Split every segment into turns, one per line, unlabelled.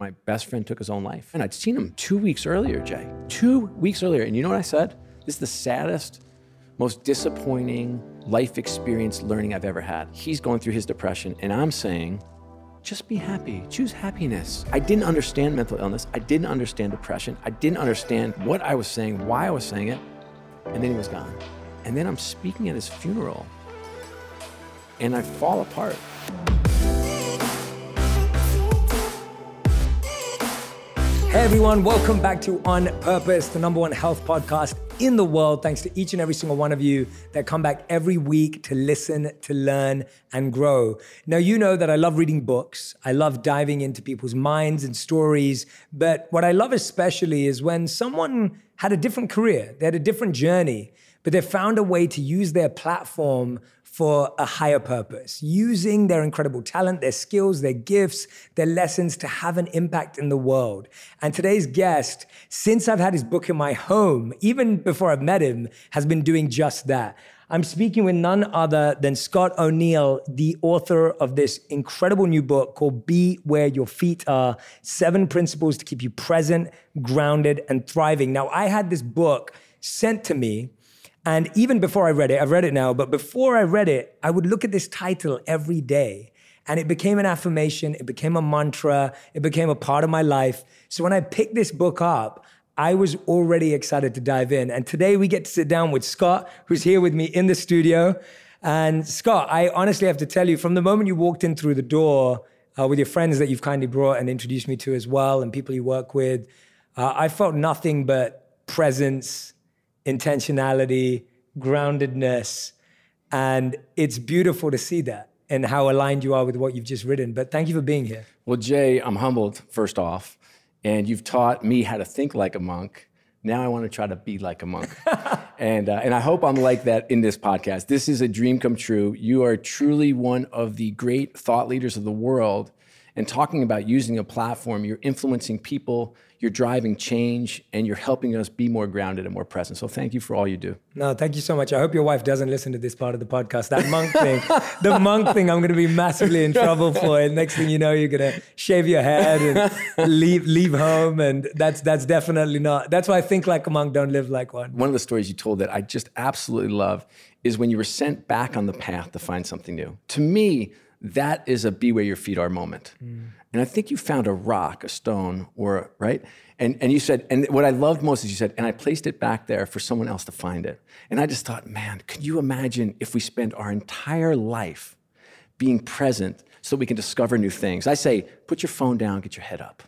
My best friend took his own life. And I'd seen him two weeks earlier, Jay. Two weeks earlier. And you know what I said? This is the saddest, most disappointing life experience learning I've ever had. He's going through his depression, and I'm saying, just be happy. Choose happiness. I didn't understand mental illness. I didn't understand depression. I didn't understand what I was saying, why I was saying it. And then he was gone. And then I'm speaking at his funeral, and I fall apart.
Hey everyone, welcome back to On Purpose, the number one health podcast in the world. Thanks to each and every single one of you that come back every week to listen, to learn, and grow. Now, you know that I love reading books. I love diving into people's minds and stories. But what I love especially is when someone had a different career, they had a different journey, but they found a way to use their platform for a higher purpose, using their incredible talent, their skills, their gifts, their lessons to have an impact in the world. And today's guest, since I've had his book in my home, even before I've met him, has been doing just that. I'm speaking with none other than Scott O'Neil, the author of this incredible new book called Be Where Your Feet Are Seven Principles to Keep You Present, Grounded, and Thriving. Now, I had this book sent to me and even before I read it, I've read it now, but before I read it, I would look at this title every day. And it became an affirmation, it became a mantra, it became a part of my life. So when I picked this book up, I was already excited to dive in. And today we get to sit down with Scott, who's here with me in the studio. And Scott, I honestly have to tell you, from the moment you walked in through the door uh, with your friends that you've kindly brought and introduced me to as well, and people you work with, uh, I felt nothing but presence, intentionality, groundedness. And it's beautiful to see that and how aligned you are with what you've just written. But thank you for being here.
Well, Jay, I'm humbled, first off. And you've taught me how to think like a monk. Now I want to try to be like a monk. and, uh, and I hope I'm like that in this podcast. This is a dream come true. You are truly one of the great thought leaders of the world. And talking about using a platform, you're influencing people you're driving change and you're helping us be more grounded and more present. So thank you for all you do.
No, thank you so much. I hope your wife doesn't listen to this part of the podcast. That monk thing, the monk thing, I'm going to be massively in trouble for. And next thing you know, you're going to shave your head and leave leave home, and that's that's definitely not. That's why I think like a monk, don't live like one.
One of the stories you told that I just absolutely love is when you were sent back on the path to find something new. To me, that is a be where your feet are moment. Mm. And I think you found a rock, a stone, or right? And and you said, and what I loved most is you said, and I placed it back there for someone else to find it. And I just thought, man, could you imagine if we spend our entire life being present so we can discover new things? I say, put your phone down, get your head up.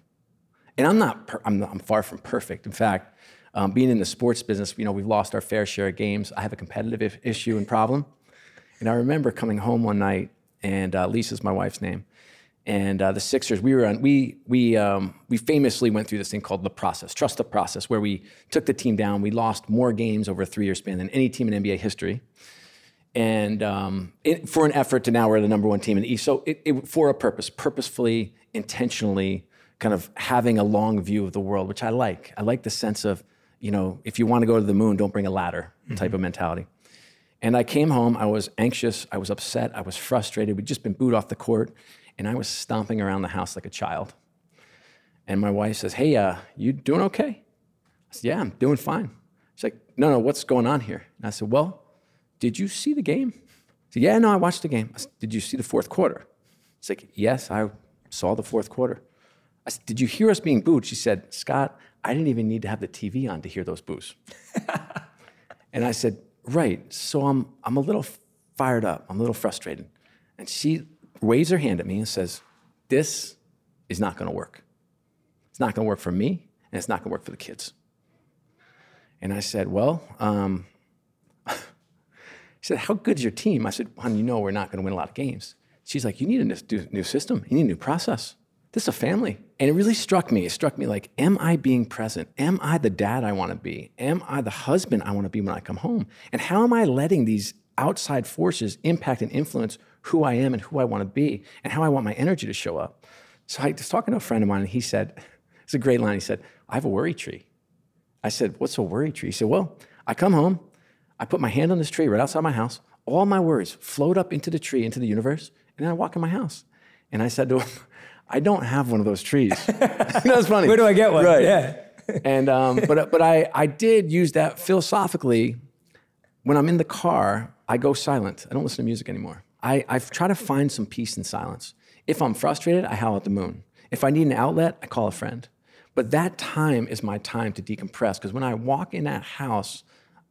And I'm not, per- I'm, not, I'm far from perfect. In fact, um, being in the sports business, you know, we've lost our fair share of games. I have a competitive issue and problem. And I remember coming home one night and uh, Lisa's my wife's name. And uh, the Sixers, we were on, we we um, we famously went through this thing called the process, trust the process, where we took the team down. We lost more games over a three-year span than any team in NBA history, and um, it, for an effort to now we're the number one team in the East. So it, it, for a purpose, purposefully, intentionally, kind of having a long view of the world, which I like. I like the sense of, you know, if you want to go to the moon, don't bring a ladder mm-hmm. type of mentality. And I came home, I was anxious, I was upset, I was frustrated. We'd just been booed off the court, and I was stomping around the house like a child. And my wife says, Hey, uh, you doing okay? I said, Yeah, I'm doing fine. She's like, No, no, what's going on here? And I said, Well, did you see the game? I said, Yeah, no, I watched the game. I said, Did you see the fourth quarter? She's like, Yes, I saw the fourth quarter. I said, Did you hear us being booed? She said, Scott, I didn't even need to have the TV on to hear those boos. and I said, Right. So I'm, I'm a little fired up. I'm a little frustrated. And she waves her hand at me and says, This is not going to work. It's not going to work for me, and it's not going to work for the kids. And I said, Well, um, she said, How good's your team? I said, Hon, you know we're not going to win a lot of games. She's like, You need a new system, you need a new process. This is a family. And it really struck me. It struck me like, am I being present? Am I the dad I want to be? Am I the husband I want to be when I come home? And how am I letting these outside forces impact and influence who I am and who I want to be and how I want my energy to show up? So I was talking to a friend of mine and he said, it's a great line. He said, I have a worry tree. I said, What's a worry tree? He said, Well, I come home, I put my hand on this tree right outside my house, all my worries float up into the tree, into the universe, and then I walk in my house. And I said to him, I don't have one of those trees. That's funny.
Where do I get one?
Right.
Yeah.
and um, but but I I did use that philosophically. When I'm in the car, I go silent. I don't listen to music anymore. I I try to find some peace in silence. If I'm frustrated, I howl at the moon. If I need an outlet, I call a friend. But that time is my time to decompress because when I walk in that house,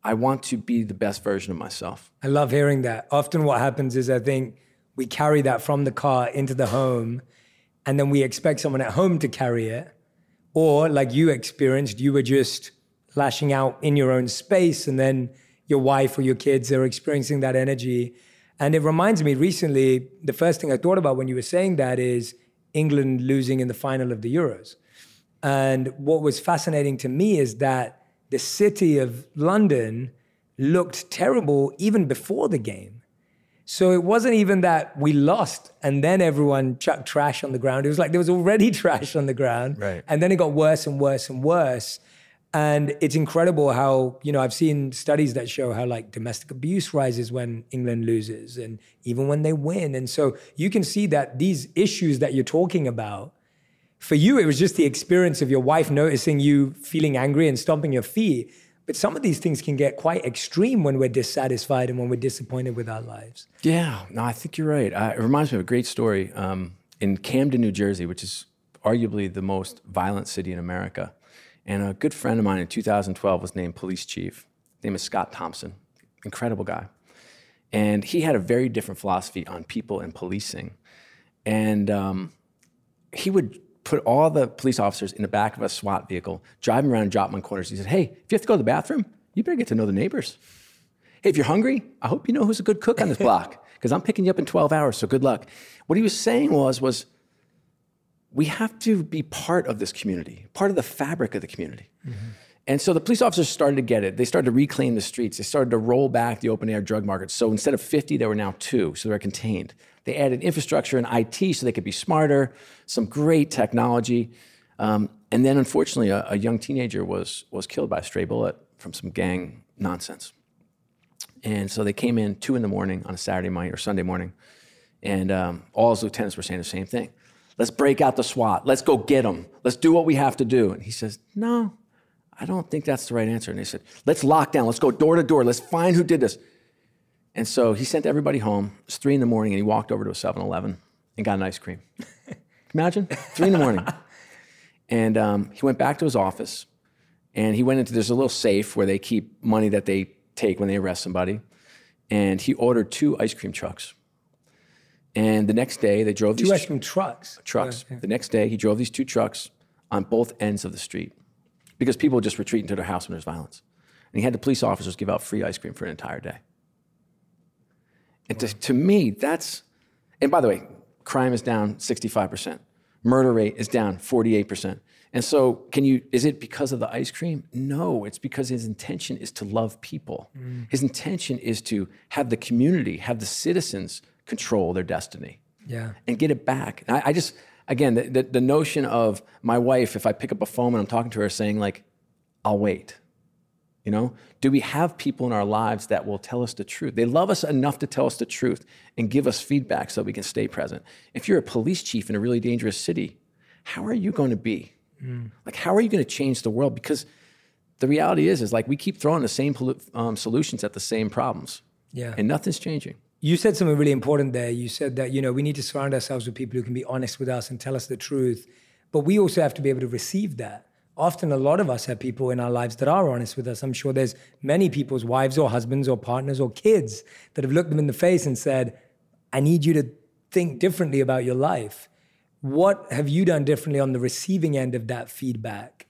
I want to be the best version of myself.
I love hearing that. Often what happens is I think we carry that from the car into the home and then we expect someone at home to carry it. Or like you experienced, you were just lashing out in your own space and then your wife or your kids are experiencing that energy. And it reminds me recently, the first thing I thought about when you were saying that is England losing in the final of the Euros. And what was fascinating to me is that the city of London looked terrible even before the game. So it wasn't even that we lost and then everyone chucked trash on the ground. It was like there was already trash on the ground.
Right.
And then it got worse and worse and worse. And it's incredible how, you know, I've seen studies that show how like domestic abuse rises when England loses and even when they win. And so you can see that these issues that you're talking about, for you, it was just the experience of your wife noticing you feeling angry and stomping your feet. But some of these things can get quite extreme when we're dissatisfied and when we're disappointed with our lives.
Yeah, no, I think you're right. Uh, it reminds me of a great story um, in Camden, New Jersey, which is arguably the most violent city in America. And a good friend of mine in 2012 was named police chief. His name is Scott Thomson, incredible guy. And he had a very different philosophy on people and policing. And um, he would put all the police officers in the back of a SWAT vehicle, drive them around and drop them on corners. He said, Hey, if you have to go to the bathroom, you better get to know the neighbors. Hey, if you're hungry, I hope you know who's a good cook on this block because I'm picking you up in 12 hours, so good luck. What he was saying was, was we have to be part of this community, part of the fabric of the community. Mm-hmm. And so the police officers started to get it. They started to reclaim the streets. They started to roll back the open air drug markets. So instead of 50, there were now two, so they were contained. They added infrastructure and IT so they could be smarter, some great technology. Um, and then unfortunately, a, a, young teenager was, was killed by a stray bullet from some gang nonsense. And so they came in two in the morning on a Saturday morning or Sunday morning, and um, all his lieutenants were saying the same thing. Let's break out the SWAT. Let's go get them. Let's do what we have to do. And he says, No, I don't think that's the right answer. And they said, Let's lock down. Let's go door to door. Let's find who did this. And so he sent everybody home. It's three in the morning, and he walked over to a 7 Eleven and got an ice cream. Imagine, three in the morning. And um, he went back to his office, and he went into there's a little safe where they keep money that they take when they arrest somebody. And he ordered two ice cream trucks. And the next day, they drove
two
these
ice cream trucks.
Trucks. The next day, he drove these two trucks on both ends of the street because people just retreat into their house when there's violence. And he had the police officers give out free ice cream for an entire day. And to, to me, that's, and by the way, crime is down 65%. Murder rate is down 48%. And so, can you, is it because of the ice cream? No, it's because his intention is to love people. Mm. His intention is to have the community, have the citizens control their destiny.
Yeah.
And get it back. I, I, just, again, the, the, the notion of my wife, if I pick up a phone and I'm talking to her saying, like, I'll wait. You know, do we have people in our lives that will tell us the truth? They love us enough to tell us the truth and give us feedback so we can stay present. If you're a police chief in a really dangerous city, how are you going to be? Mm. Like, how are you going to change the world? Because the reality is, is like we keep throwing the same um, solutions at the same problems.
Yeah.
And nothing's changing.
You said something really important there. You said that, you know, we need to surround ourselves with people who can be honest with us and tell us the truth. But we also have to be able to receive that often a lot of us have people in our lives that are honest with us. I'm sure there's many people's wives or husbands or partners or kids that have looked them in the face and said, I need you to think differently about your life. What have you done differently on the receiving end of that feedback?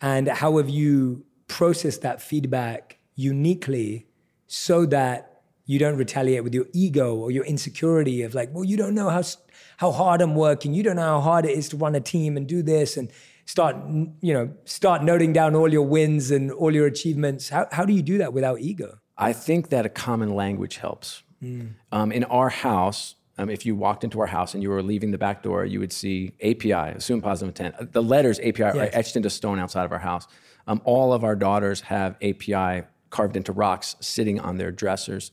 And how have you processed that feedback uniquely so that you don't retaliate with your ego or your insecurity of like, well, you don't know how, how hard I'm working. You don't know how hard it is to run a team and do this. And start you know start noting down all your wins and all your achievements. How, how do you do that without ego?
I think that a common language helps. Mm. um, in our house um, if you walked into our house and you were leaving the back door you would see api assume positive intent. The letters api yes. are etched into stone outside of our house. Um, all of our daughters have api carved into rocks sitting on their dressers.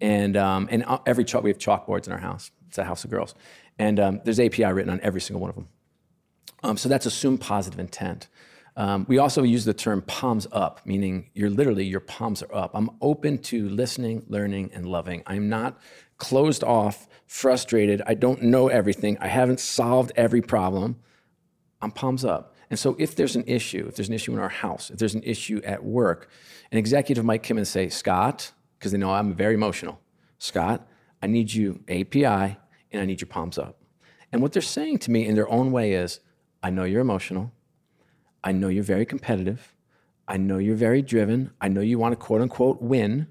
And um, and uh, every chalk we have chalkboards in our house. It's a house of girls. And um, there's API written on every single one of them. Um, so that's assumed positive intent. Um, we also use the term palms up, meaning you're literally, your palms are up. I'm open to listening, learning, and loving. I'm not closed off, frustrated. I don't know everything. I haven't solved every problem. I'm palms up. And so if there's an issue, if there's an issue in our house, if there's an issue at work, an executive might come and say, Scott, because they know I'm very emotional, Scott, I need you API and I need your palms up. And what they're saying to me in their own way is, I know you're emotional. I know you're very competitive. I know you're very driven. I know you want to quote unquote win.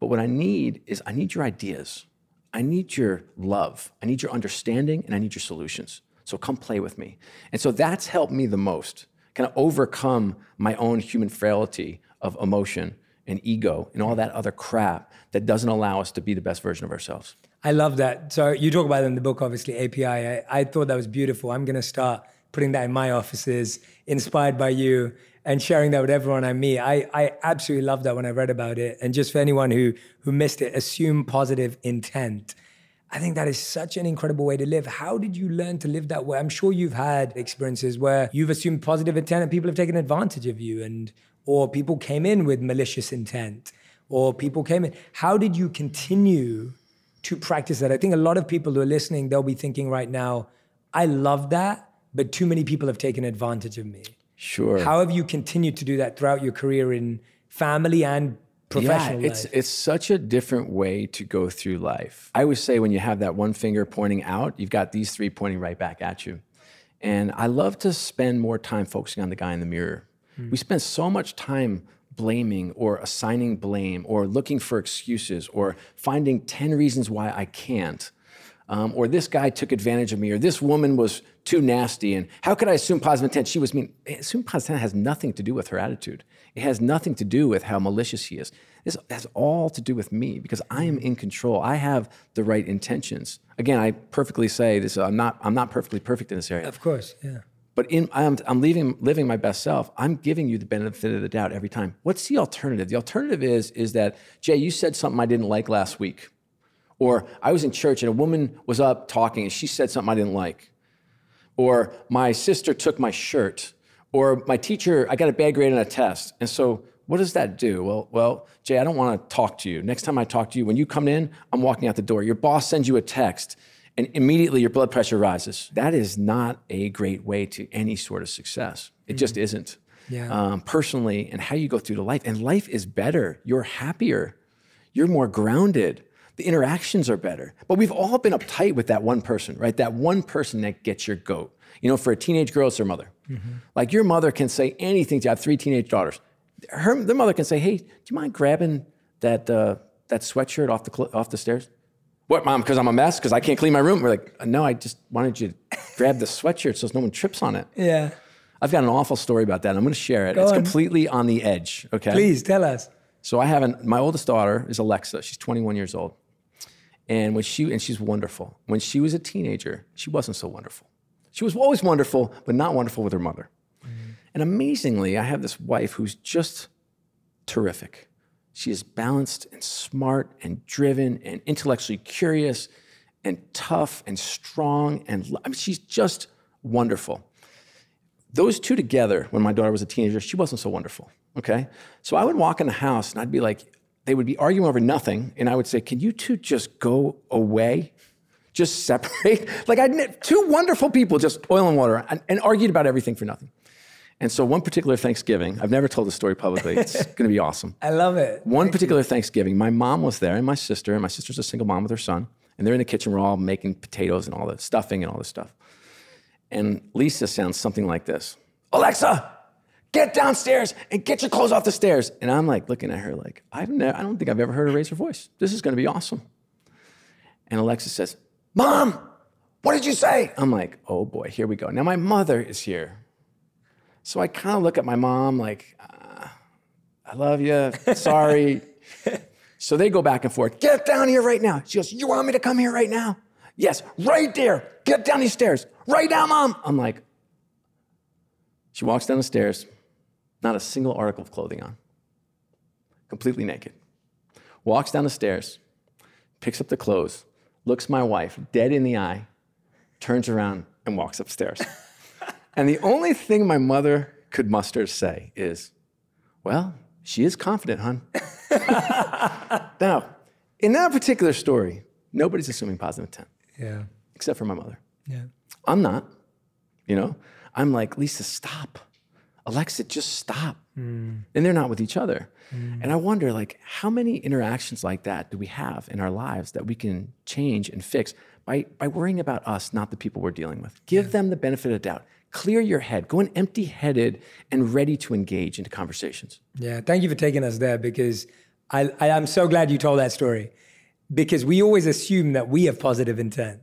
But what I need is I need your ideas. I need your love. I need your understanding and I need your solutions. So come play with me. And so that's helped me the most, kind of overcome my own human frailty of emotion and ego and all that other crap that doesn't allow us to be the best version of ourselves.
I love that. So you talk about it in the book, obviously, API. I, I thought that was beautiful. I'm going to start putting that in my offices, inspired by you and sharing that with everyone I meet. I, I absolutely love that when I read about it. And just for anyone who, who missed it, assume positive intent. I think that is such an incredible way to live. How did you learn to live that way? I'm sure you've had experiences where you've assumed positive intent and people have taken advantage of you and or people came in with malicious intent or people came in. How did you continue to practice that? I think a lot of people who are listening, they'll be thinking right now, I love that, but too many people have taken advantage of me.
Sure.
How have you continued to do that throughout your career in family and professional
yeah, it's
life?
it's such a different way to go through life. I always say when you have that one finger pointing out, you've got these three pointing right back at you. And I love to spend more time focusing on the guy in the mirror. Mm. We spend so much time blaming or assigning blame or looking for excuses or finding 10 reasons why I can't. Um, or this guy took advantage of me, or this woman was too nasty, and how could I assume positive intent? She was mean. Assume positive intent has nothing to do with her attitude. It has nothing to do with how malicious he is. This has all to do with me because I am in control. I have the right intentions. Again, I perfectly say this. I'm not. I'm not perfectly perfect in this area.
Of course, yeah.
But in, I'm, I'm leaving, living my best self. I'm giving you the benefit of the doubt every time. What's the alternative? The alternative is, is that, Jay, you said something I didn't like last week. Or I was in church and a woman was up talking and she said something I didn't like. Or my sister took my shirt. Or my teacher, I got a bad grade on a test. And so what does that do? Well, well, Jay, I don't want to talk to you. Next time I talk to you, when you come in, I'm walking out the door. Your boss sends you a text and immediately your blood pressure rises. That is not a great way to any sort of success. It mm-hmm. just isn't.
Yeah.
Um, personally, and how you go through the life. And life is better. You're happier. You're more grounded. The interactions are better. But we've all been uptight with that one person, right? That one person that gets your goat. You know, for a teenage girl, it's their mother. Mm-hmm. Like your mother can say anything to you. I have three teenage daughters. Her, their mother can say, "Hey, do you mind grabbing that uh, that sweatshirt off the off the stairs?" What, mom? Because I'm a mess? Because I can't clean my room? We're like, no, I just wanted you to grab the sweatshirt so no one trips on it.
Yeah.
I've got an awful story about that. I'm going to share it. Go it's on. completely on the edge. Okay.
Please tell us.
So I have an, my oldest daughter is Alexa. She's 21 years old, and when she and she's wonderful. When she was a teenager, she wasn't so wonderful. She was always wonderful, but not wonderful with her mother. Mm-hmm. And amazingly, I have this wife who's just terrific. She is balanced and smart and driven and intellectually curious and tough and strong. And I mean, she's just wonderful. Those two together, when my daughter was a teenager, she wasn't so wonderful. Okay. So I would walk in the house and I'd be like, they would be arguing over nothing. And I would say, Can you two just go away? Just separate? like, I two wonderful people, just oil and water, and, and argued about everything for nothing. And so, one particular Thanksgiving, I've never told the story publicly. It's going to be awesome.
I love it.
One Thank particular you. Thanksgiving, my mom was there and my sister, and my sister's a single mom with her son. And they're in the kitchen. We're all making potatoes and all the stuffing and all this stuff. And Lisa sounds something like this Alexa, get downstairs and get your clothes off the stairs. And I'm like looking at her like, I've never, I don't think I've ever heard her raise her voice. This is going to be awesome. And Alexa says, Mom, what did you say? I'm like, oh boy, here we go. Now my mother is here. So I kind of look at my mom like, uh, I love you. Sorry. so they go back and forth. Get down here right now. She goes, You want me to come here right now? Yes, right there. Get down these stairs. Right now, mom. I'm like, She walks down the stairs, not a single article of clothing on, completely naked. Walks down the stairs, picks up the clothes, looks my wife dead in the eye, turns around and walks upstairs. and the only thing my mother could muster to say is, Well, she is confident, hon. now, in that particular story, nobody's assuming positive intent
Yeah.
except for my mother.
Yeah.
I'm not. You know, I'm like, Lisa, stop. Alexa, just stop. Hmm. And they're not with each other. Hmm. And I wonder, like, how many interactions like that do we have in our lives that we can change and fix by, by worrying about us, not the people we're dealing with? Give them the benefit of the doubt. Clear your head. Go in empty headed and ready to engage into conversations.
Yeah, thank you for taking us there because I, I am so glad you told that story because we always assume that we have positive intent.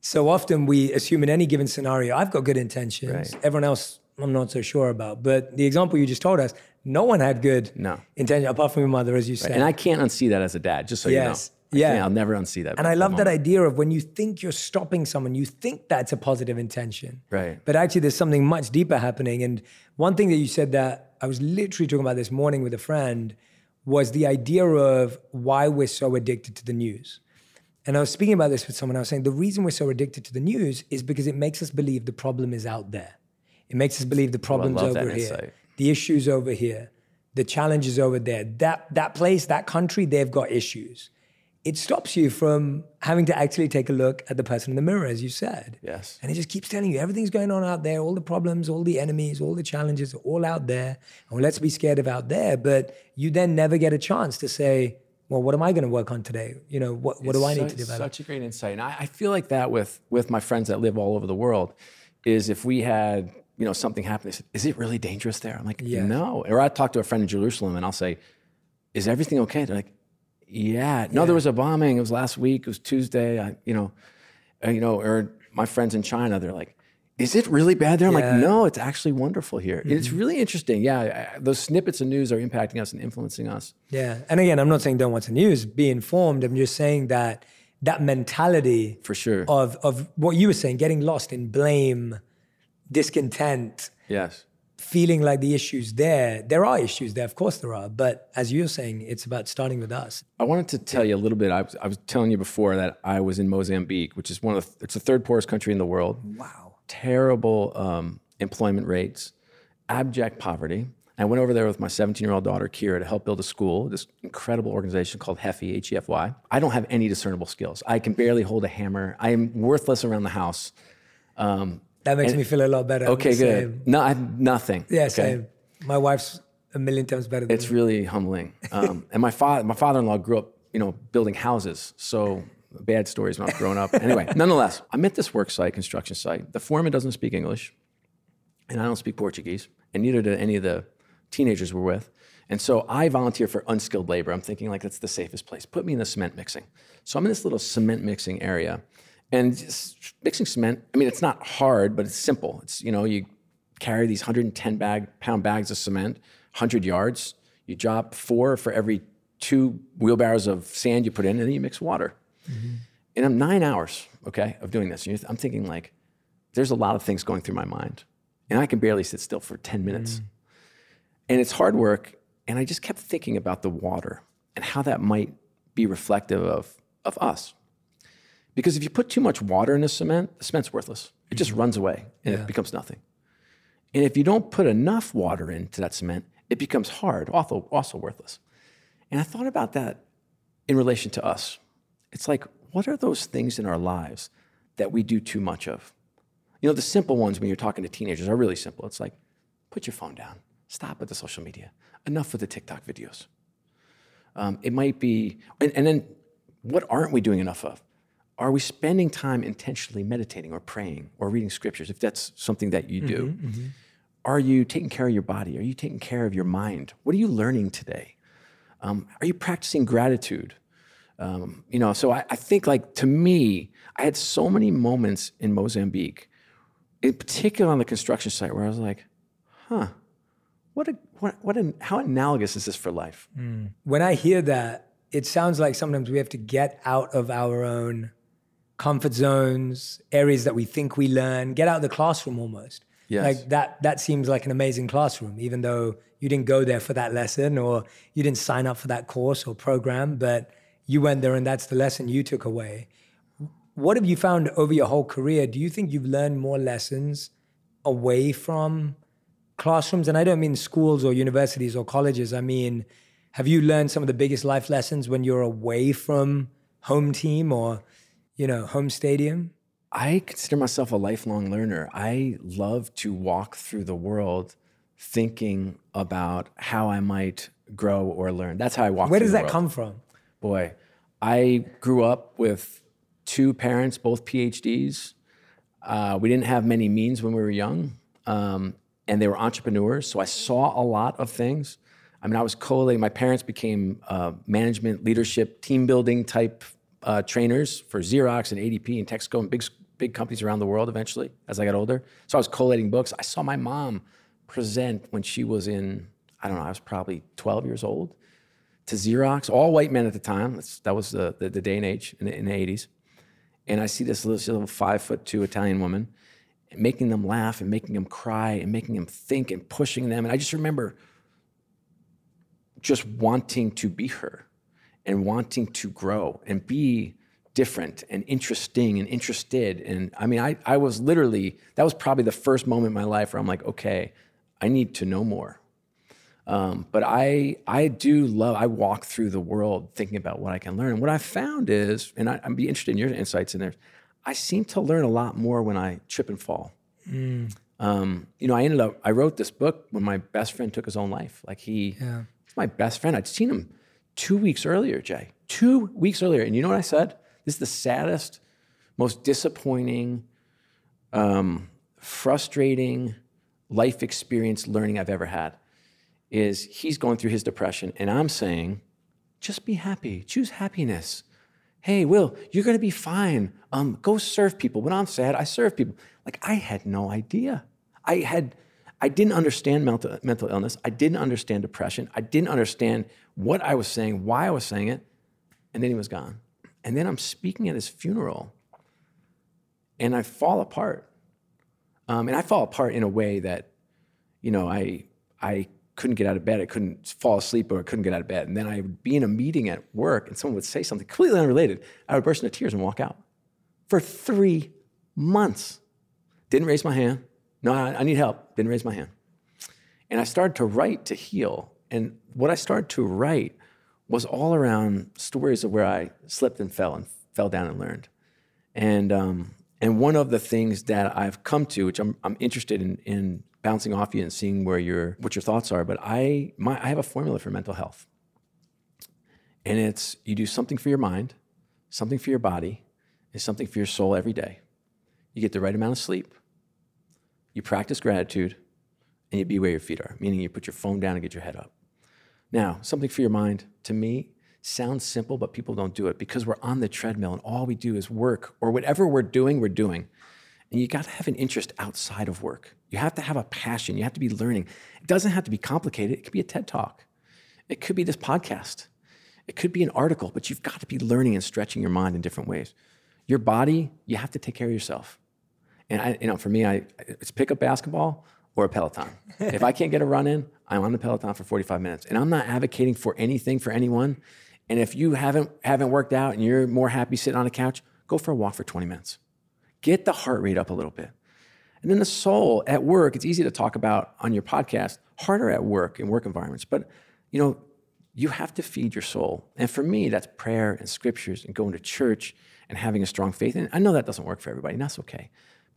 So often we assume in any given scenario, I've got good intentions.
Right.
Everyone else, I'm not so sure about. But the example you just told us, no one had good
No.
intention apart from your mother, as you said.
And I can't unsee that as a dad, just so
Yes.
you know. I
Yeah.
I'll never unsee that.
And I love that idea of when you think you're stopping someone, you think that's a positive intention.
Right.
But actually, there's something much deeper happening. And one thing that you said that I was literally talking about this morning with a friend was the idea of why we're so addicted to the news. And I was speaking about this with someone. I was saying the reason we're so addicted to the news is because it makes us believe the problem is out there. It makes us believe the problem's
that
over here, the issues over here, the challenges over there. That that place, that country, they've got issues. It stops you from having to actually take a look at the person in the mirror, as you said.
Yes.
And it just keeps telling you everything's going on out there, all the problems, all the enemies, all the challenges are all out there. And let's be scared of out there. But you then never get a chance to say, well, what am I going to work on today? You know, what, what do I need to develop?
Such a great insight. And I, I feel like that with with my friends that live all over the world is if we had, you know, something happened. they said, is it really dangerous there? I'm like,
Yes.
no. Or I talk to a friend in Jerusalem and I'll say, is everything okay? They're like, yeah. No, there was a bombing. It was last week. It was Tuesday. I, you know, uh, you know, or my friends in China, they're like, is it really bad there? I'm
Yeah.
like, no, it's actually wonderful here. It's really interesting. Yeah, those snippets of news are impacting us and influencing us.
Yeah. And again, I'm not saying don't watch the news, be informed. I'm just saying that that mentality
For sure.
of of what you were saying, getting lost in blame, discontent,
Yes.
feeling like the issues there. There are issues there, of course there are. But as you're saying, it's about starting with us.
I wanted to tell you a little bit. I was, I was telling you before that I was in Mozambique, which is one of the, it's the third poorest country in the world.
Wow.
Terrible um, employment rates, abject poverty. I went over there with my 17 year old daughter Kira to help build a school. This incredible organization called HEFY, H E F Y. I don't have any discernible skills. I can barely hold a hammer. I am worthless around the house.
That makes me feel a lot better.
Okay,
Same.
good. No, I nothing.
Yeah,
okay?
same. My wife's a million times better than me.
It's
me.
really humbling. Um, and my father, my father-in-law grew up, you know, building houses. So bad stories when I was growing up. Anyway, nonetheless, I'm at this work site, construction site. The foreman doesn't speak English, and I don't speak Portuguese, and neither do any of the teenagers we're with. And so I volunteer for unskilled labor. I'm thinking like that's the safest place. Put me in the cement mixing. So I'm in this little cement mixing area, and just mixing cement. I mean, it's not hard, but it's simple. It's you know you carry these 110 bag pound bags of cement, 100 yards. You drop four for every two wheelbarrows of sand you put in, and then you mix water. Mm-hmm. And I'm nine hours, okay, of doing this. And I'm thinking like, there's a lot of things going through my mind, and I can barely sit still for 10 minutes. Mm. And it's hard work. And I just kept thinking about the water and how that might be reflective of, of us. Because if you put too much water in the cement, the cement's worthless. It just runs away and
Yeah.
it becomes nothing. And if you don't put enough water into that cement, it becomes hard, also, also worthless. And I thought about that in relation to us. It's like, what are those things in our lives that we do too much of? You know, the simple ones when you're talking to teenagers are really simple. It's like, put your phone down, stop with the social media, enough with the TikTok videos. Um, it might be, and, and then what aren't we doing enough of? Are we spending time intentionally meditating or praying or reading scriptures, if that's something that you do? Are you taking care of your body? Are you taking care of your mind? What are you learning today? Um, are you practicing gratitude? Um, you know, so I, I think like to me, I had so many moments in Mozambique, in particular on the construction site, where I was like, huh, what a what what an, how analogous is this for life?
When I hear that, it sounds like sometimes we have to get out of our own comfort zones, areas that we think we learn, get out of the classroom almost.
Yes.
Like that that seems like an amazing classroom, even though you didn't go there for that lesson or you didn't sign up for that course or program, but you went there and that's the lesson you took away. what have you found over your whole career? Do you think you've learned more lessons away from classrooms? And I don't mean schools or universities or colleges. I mean, have you learned some of the biggest life lessons when you're away from home team or, you know, home stadium?
I consider myself a lifelong learner. I love to walk through the world thinking about how I might grow or learn. That's how I walk.
Where does that
world.
come from?
Boy, I grew up with two parents, both PhDs. Uh, we didn't have many means when we were young, um, and they were entrepreneurs. So I saw a lot of things. I mean, I was collating. My parents became uh, management, leadership, team building type uh, trainers for Xerox and ADP and Texaco and big big companies around the world. Eventually, as I got older, so I was collating books. I saw my mom present when she was in I don't know. I was probably 12 years old to Xerox, all white men at the time. That's, that was the, the, the, day and age in the, in the 80s. And I see this little, little five foot two Italian woman making them laugh and making them cry and making them think and pushing them. And I just remember just wanting to be her and wanting to grow and be different and interesting and interested. And I mean, I, I was literally, that was probably the first moment in my life where I'm like, okay, I need to know more. Um, but I, I do love, I walk through the world thinking about what I can learn. And what I found is, and I, would be interested in your insights in there, I seem to learn a lot more when I trip and fall. Mm. Um, you know, I ended up, I wrote this book when my best friend took his own life. Like he, yeah. he's my best friend. I'd seen him two weeks earlier, Jay, two weeks earlier. And you know what I said? This is the saddest, most disappointing, um, frustrating life experience learning I've ever had is he's going through his depression, and I'm saying, just be happy, choose happiness. Hey, Will, you're gonna be fine. Um, go serve people. When I'm sad, I serve people. Like I had no idea. I had, I didn't understand mental, mental illness. I didn't understand depression. I didn't understand what I was saying, why I was saying it, and then he was gone. And then I'm speaking at his funeral, and I fall apart. Um, and I fall apart in a way that, you know, I I couldn't get out of bed. I couldn't fall asleep or I couldn't get out of bed. And then I would be in a meeting at work and someone would say something completely unrelated. I would burst into tears and walk out. For three months. Didn't raise my hand. No, I, I need help. Didn't raise my hand. And I started to write to heal. And what I started to write was all around stories of where I slipped and fell and fell down and learned. And um, and one of the things that I've come to, which I'm, I'm interested in, in bouncing off you and seeing where your what your thoughts are. But I my I have a formula for mental health. And it's you do something for your mind, something for your body, and something for your soul every day. You get the right amount of sleep. You practice gratitude, and you be where your feet are, meaning you put your phone down and get your head up. Now, something for your mind, to me, sounds simple, but people don't do it because we're on the treadmill and all we do is work or whatever we're doing, we're doing. And you got to have an interest outside of work. You have to have a passion. You have to be learning. It doesn't have to be complicated. It could be a TED talk. It could be this podcast. It could be an article, but you've got to be learning and stretching your mind in different ways. Your body, you have to take care of yourself. And I, you know, for me, I it's pick up basketball or a Peloton. if I can't get a run in, I'm on the Peloton for 45 minutes. And I'm not advocating for anything for anyone. And if you haven't haven't worked out and you're more happy sitting on a couch, go for a walk for 20 minutes. Get the heart rate up a little bit. And then the soul at work, it's easy to talk about on your podcast, harder at work in work environments. But, you know, you have to feed your soul. And for me, that's prayer and scriptures and going to church and having a strong faith. And I know that doesn't work for everybody, and that's okay.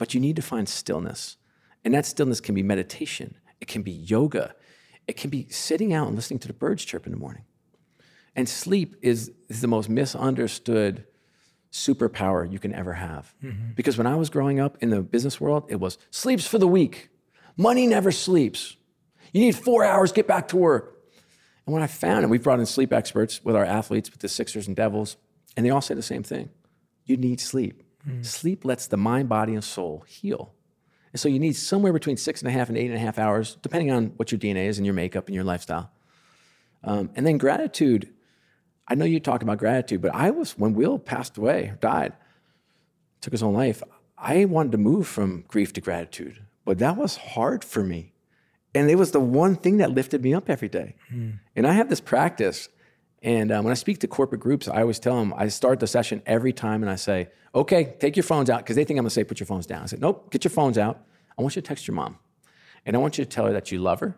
But you need to find stillness. And that stillness can be meditation, it can be yoga, it can be sitting out and listening to the birds chirp in the morning. And sleep is, is the most misunderstood superpower you can ever have. Mm-hmm. Because when I was growing up in the business world, it was sleeps for the weak. Money never sleeps. You need four hours, get back to work. And what I found, and we've brought in sleep experts with our athletes, with the Sixers and Devils, and they all say the same thing. You need sleep. Mm. Sleep lets the mind, body, and soul heal. And so you need somewhere between six and a half and eight and a half hours, depending on what your DNA is and your makeup and your lifestyle. Um, and then gratitude I know you talked about gratitude, but I was, when Will passed away, died, took his own life, I wanted to move from grief to gratitude, but that was hard for me. And it was the one thing that lifted me up every day. Mm. And I have this practice, And um, when I speak to corporate groups, I always tell them, I start the session every time and I say, okay, take your phones out, because they think I'm gonna say, put your phones down. I say, nope, get your phones out. I want you to text your mom. And I want you to tell her that you love her,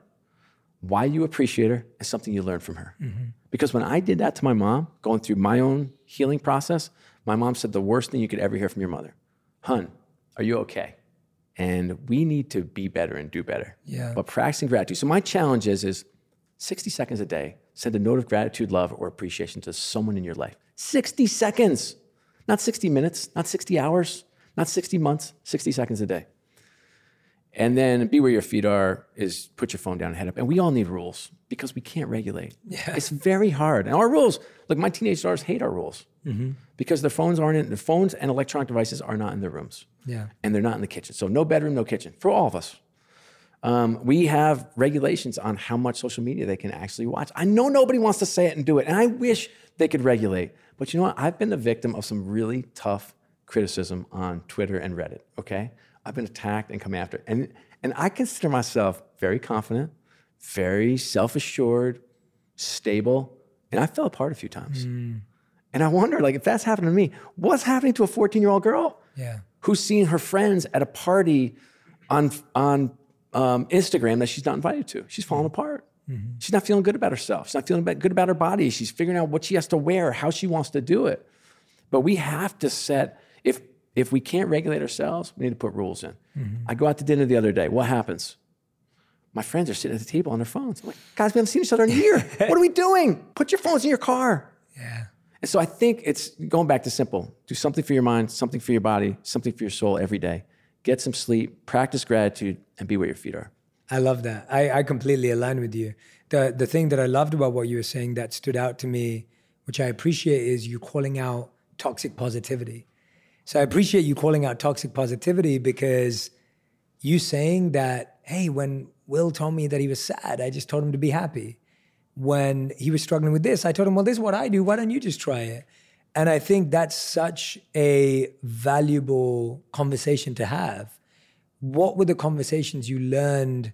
why you appreciate her, and something you learned from her. Mm-hmm. Because when I did that to my mom, going through my own healing process, my mom said the worst thing you could ever hear from your mother Hun, are you okay? And we need to be better and do better.
Yeah.
But practicing gratitude. So my challenge is, is 60 seconds a day, send a note of gratitude, love, or appreciation to someone in your life. 60 seconds, not 60 minutes, not 60 hours, not 60 months, 60 seconds a day. And then be where your feet are is put your phone down and head up. And we all need rules because we can't regulate.
Yeah.
It's very hard. And our rules, look, my teenage daughters hate our rules
Mm-hmm.
because their phones aren't in, the phones and electronic devices are not in their rooms.
Yeah.
And they're not in the kitchen. So no bedroom, no kitchen for all of us. Um, we have regulations on how much social media they can actually watch. I know nobody wants to say it and do it, and I wish they could regulate. But you know what? I've been the victim of some really tough criticism on Twitter and Reddit. Okay, I've been attacked and come after, and and I consider myself very confident, very self-assured, stable, and I fell apart a few times. And I wonder, like, if that's happened to me, what's happening to a 14-year-old girl?
Yeah.
who's seeing her friends at a party on on um, Instagram that she's not invited to. She's falling mm-hmm. apart. Mm-hmm. She's not feeling good about herself. She's not feeling good about her body. She's figuring out what she has to wear, how she wants to do it. But we have to set if if we can't regulate ourselves, we need to put rules in. Mm-hmm. I go out to dinner the other day. What happens? My friends are sitting at the table on their phones. I'm like, guys, we haven't seen each other in a year. what are we doing? Put your phones in your car.
Yeah.
And so I think it's going back to simple. Do something for your mind, something for your body, something for your soul every day. Get some sleep, practice gratitude, and be where your feet are.
I love that. I, I completely align with you. The the thing that I loved about what you were saying that stood out to me, which I appreciate, is you calling out toxic positivity. So I appreciate you calling out toxic positivity because you saying that, hey, when Will told me that he was sad, I just told him to be happy. When he was struggling with this, I told him, well, this is what I do. Why don't you just try it? And I think that's such a valuable conversation to have. What were the conversations you learned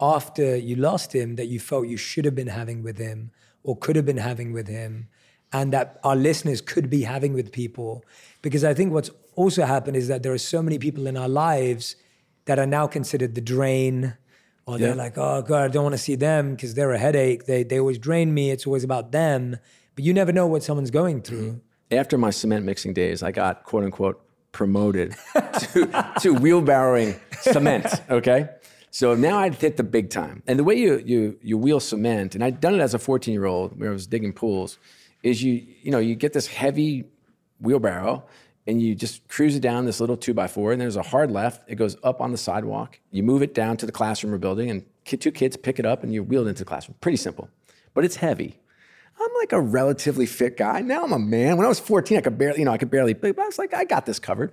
after you lost him that you felt you should have been having with him or could have been having with him and that our listeners could be having with people? Because i think what's also happened is that there are so many people in our lives that are now considered the drain or they're like oh god i don't want to see them because they're a headache. They, they always drain me. It's always about them. But you never know what someone's going through. Mm-hmm.
After my cement mixing days, I got quote unquote promoted to, to wheelbarrowing cement. Okay. So now I'd hit the big time. And the way you, you, you wheel cement, and I'd done it as a 14 year old where I was digging pools, is you, you know, you get this heavy wheelbarrow and you just cruise it down this little two by four, and there's a hard left. It goes up on the sidewalk. You move it down to the classroom or building, and two kids pick it up and you wheel it into the classroom. Pretty simple, but it's heavy. I'm like a relatively fit guy. Now I'm a man. When I was 14, I could barely, you know, I could barely, but I was like, I got this covered.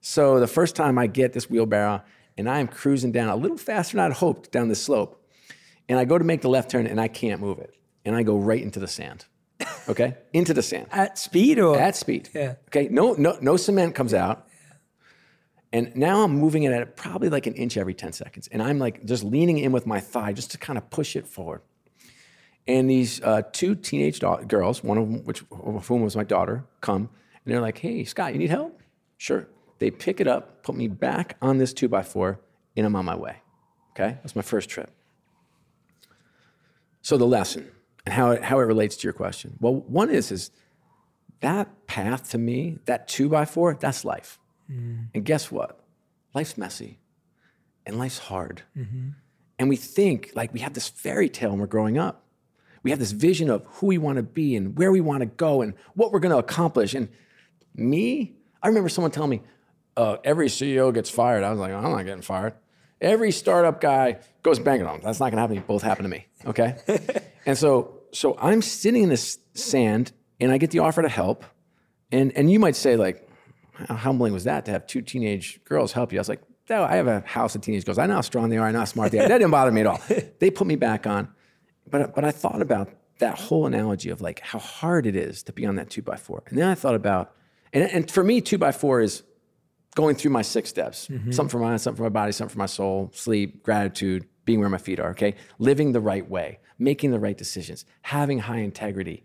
So the first time I get this wheelbarrow and I am cruising down a little faster than I'd hoped down this slope, and I go to make the left turn and I can't move it, and I go right into the sand. Okay, into the sand
at speed or
at speed.
Yeah.
Okay. No, no, no cement comes out. And now I'm moving it at probably like an inch every 10 seconds. And I'm like just leaning in with my thigh just to kind of push it forward. And these uh, two teenage da- girls, one of them, which of whom was my daughter, come and they're like, "Hey, Scott, you need help?" Sure. They pick it up, put me back on this two by four, and I'm on my way. Okay, that's my first trip. So the lesson and how it, how it relates to your question. Well, one is is that path to me, that two by four, that's life. And guess what? Life's messy, and life's hard. And we think like we have this fairy tale when we're growing up. We have this vision of who we want to be and where we want to go and what we're going to accomplish. And me, I remember someone telling me, uh, every CEO gets fired. I was like, I'm not getting fired. Every startup guy goes bankrupt. That's not going to happen. Both happen to me. Okay. and so, so I'm sitting in this sand and I get the offer to help. And, and you might say like, how humbling was that to have two teenage girls help you? I was like, no, I have a house of teenage girls. I know how strong they are. I know how smart they are. That didn't bother me at all. They put me back on. But, but I thought about that whole analogy of like how hard it is to be on that two by four. And then I thought about, and, and for me, two by four is going through my six steps mm-hmm. something for my mind, something for my body, something for my soul, sleep, gratitude, being where my feet are, okay? Living the right way, making the right decisions, having high integrity,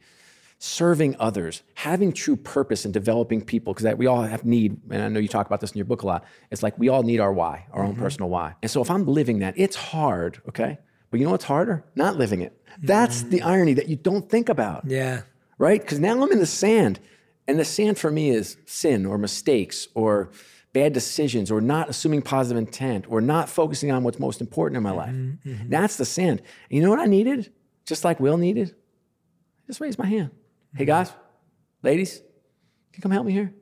serving others, having true purpose and developing people, because we all have need, and I know you talk about this in your book a lot. It's like we all need our why, our own mm-hmm. personal why. And so if I'm living that, it's hard, okay? But you know what's harder? Not living it. That's the mm. irony that you don't think about
Yeah.
right? Because now I'm in the sand. And the sand for me is sin or mistakes or bad decisions or not assuming positive intent or not focusing on what's most important in my life. Mm-hmm, mm-hmm. That's the sand. And you know what I needed? Just like Will needed? Just raise my hand. Hey, mm-hmm. guys, ladies, can you come help me here?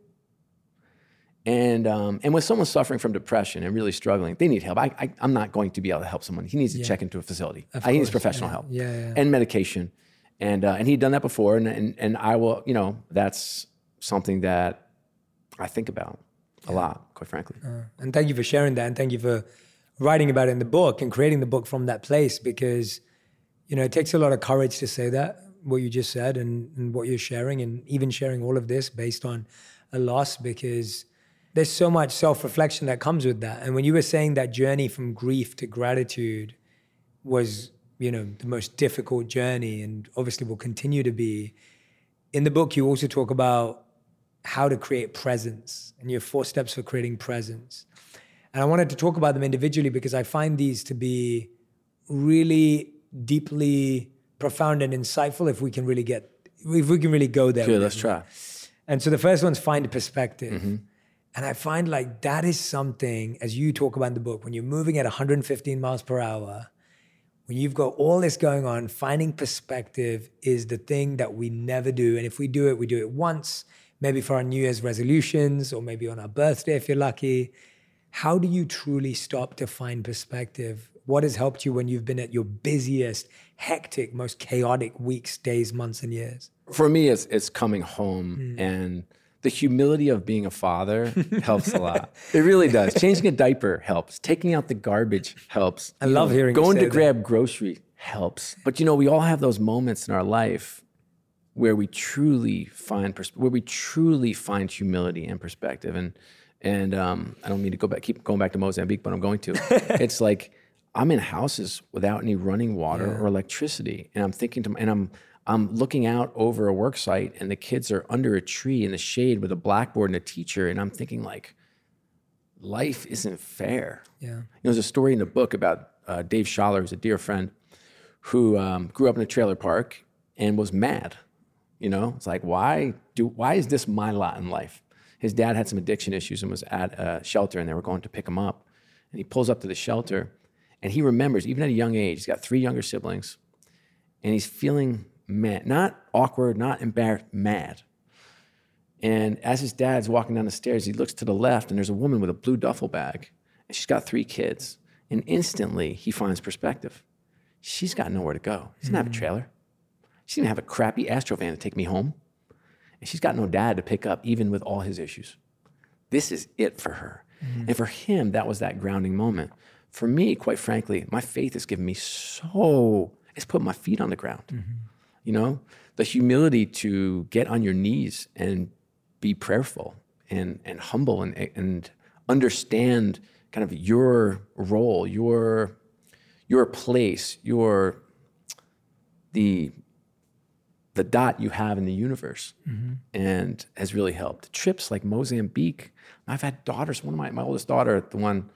And, um, and when someone's suffering from depression and really struggling, they need help. I, I, I'm not going to be able to help someone. He needs to check into a facility.
Of
I, he needs
course,
professional
yeah.
help
Yeah, yeah.
and medication. And, uh, and he'd done that before. And, and, and I will, you know, that's something that I think about a lot, quite frankly.
And thank you for sharing that. And thank you for writing about it in the book and creating the book from that place because, you know, it takes a lot of courage to say that, what you just said and, and what you're sharing, and even sharing all of this based on a loss because there's so much self reflection that comes with that. And when you were saying that journey from grief to gratitude was, you know, the most difficult journey and obviously will continue to be, in the book, you also talk about how to create presence and your four steps for creating presence. And I wanted to talk about them individually because I find these to be really deeply profound and insightful if we can really get, if we can really go there. With
let's try.
And so the first one's find a perspective.
Mm-hmm.
And I find like that is something, as you talk about in the book, when you're moving at 115 miles per hour, when you've got all this going on, finding perspective is the thing that we never do. And if we do it, we do it once, maybe for our New Year's resolutions or maybe on our birthday if you're lucky. How do you truly stop to find perspective? What has helped you when you've been at your busiest, hectic, most chaotic weeks, days, months, and years?
For me, it's, it's coming home hmm. and the humility of being a father helps a lot. It really does. Changing a diaper helps. Taking out the garbage helps.
I love hearing you
Going to
that.
grab grocery helps. But you know, we all have those moments in our life where we truly find pers- where we truly find humility and perspective. And and um, I don't mean to go back, keep going back to Mozambique, but I'm going to. it's like I'm in houses without any running water or electricity, and I'm thinking to, and I'm I'm looking out over a work site, and the kids are under a tree in the shade with a blackboard and a teacher, and I'm thinking like, life isn't fair.
Yeah.
You know, there's a story in the book about uh, Dave Schaller, who's a dear friend, who um, grew up in a trailer park and was mad. You know, it's like, why do why is this my lot in life? His dad had some addiction issues and was at a shelter, and they were going to pick him up. And he pulls up to the shelter, and he remembers, even at a young age, he's got three younger siblings, and he's feeling mad, not awkward, not embarrassed, mad. And as his dad's walking down the stairs, he looks to the left, and there's a woman with a blue duffel bag, and she's got three kids. And instantly, he finds perspective. She's got nowhere to go. She doesn't have a hmm. trailer. She didn't have a crappy Astro van to take me home. And she's got no dad to pick up, even with all his issues. This is it for her. Hmm. And for him, that was that grounding moment. For me, quite frankly, my faith has given me so, it's put my feet on the ground. Mm-hmm. You know, the humility to get on your knees and be prayerful and, and humble and, and understand kind of your role, your, your place, your, the, the dot you have in the universe mm-hmm. and has really helped. Trips like Mozambique. I've had daughters. One of my, my oldest daughter, the one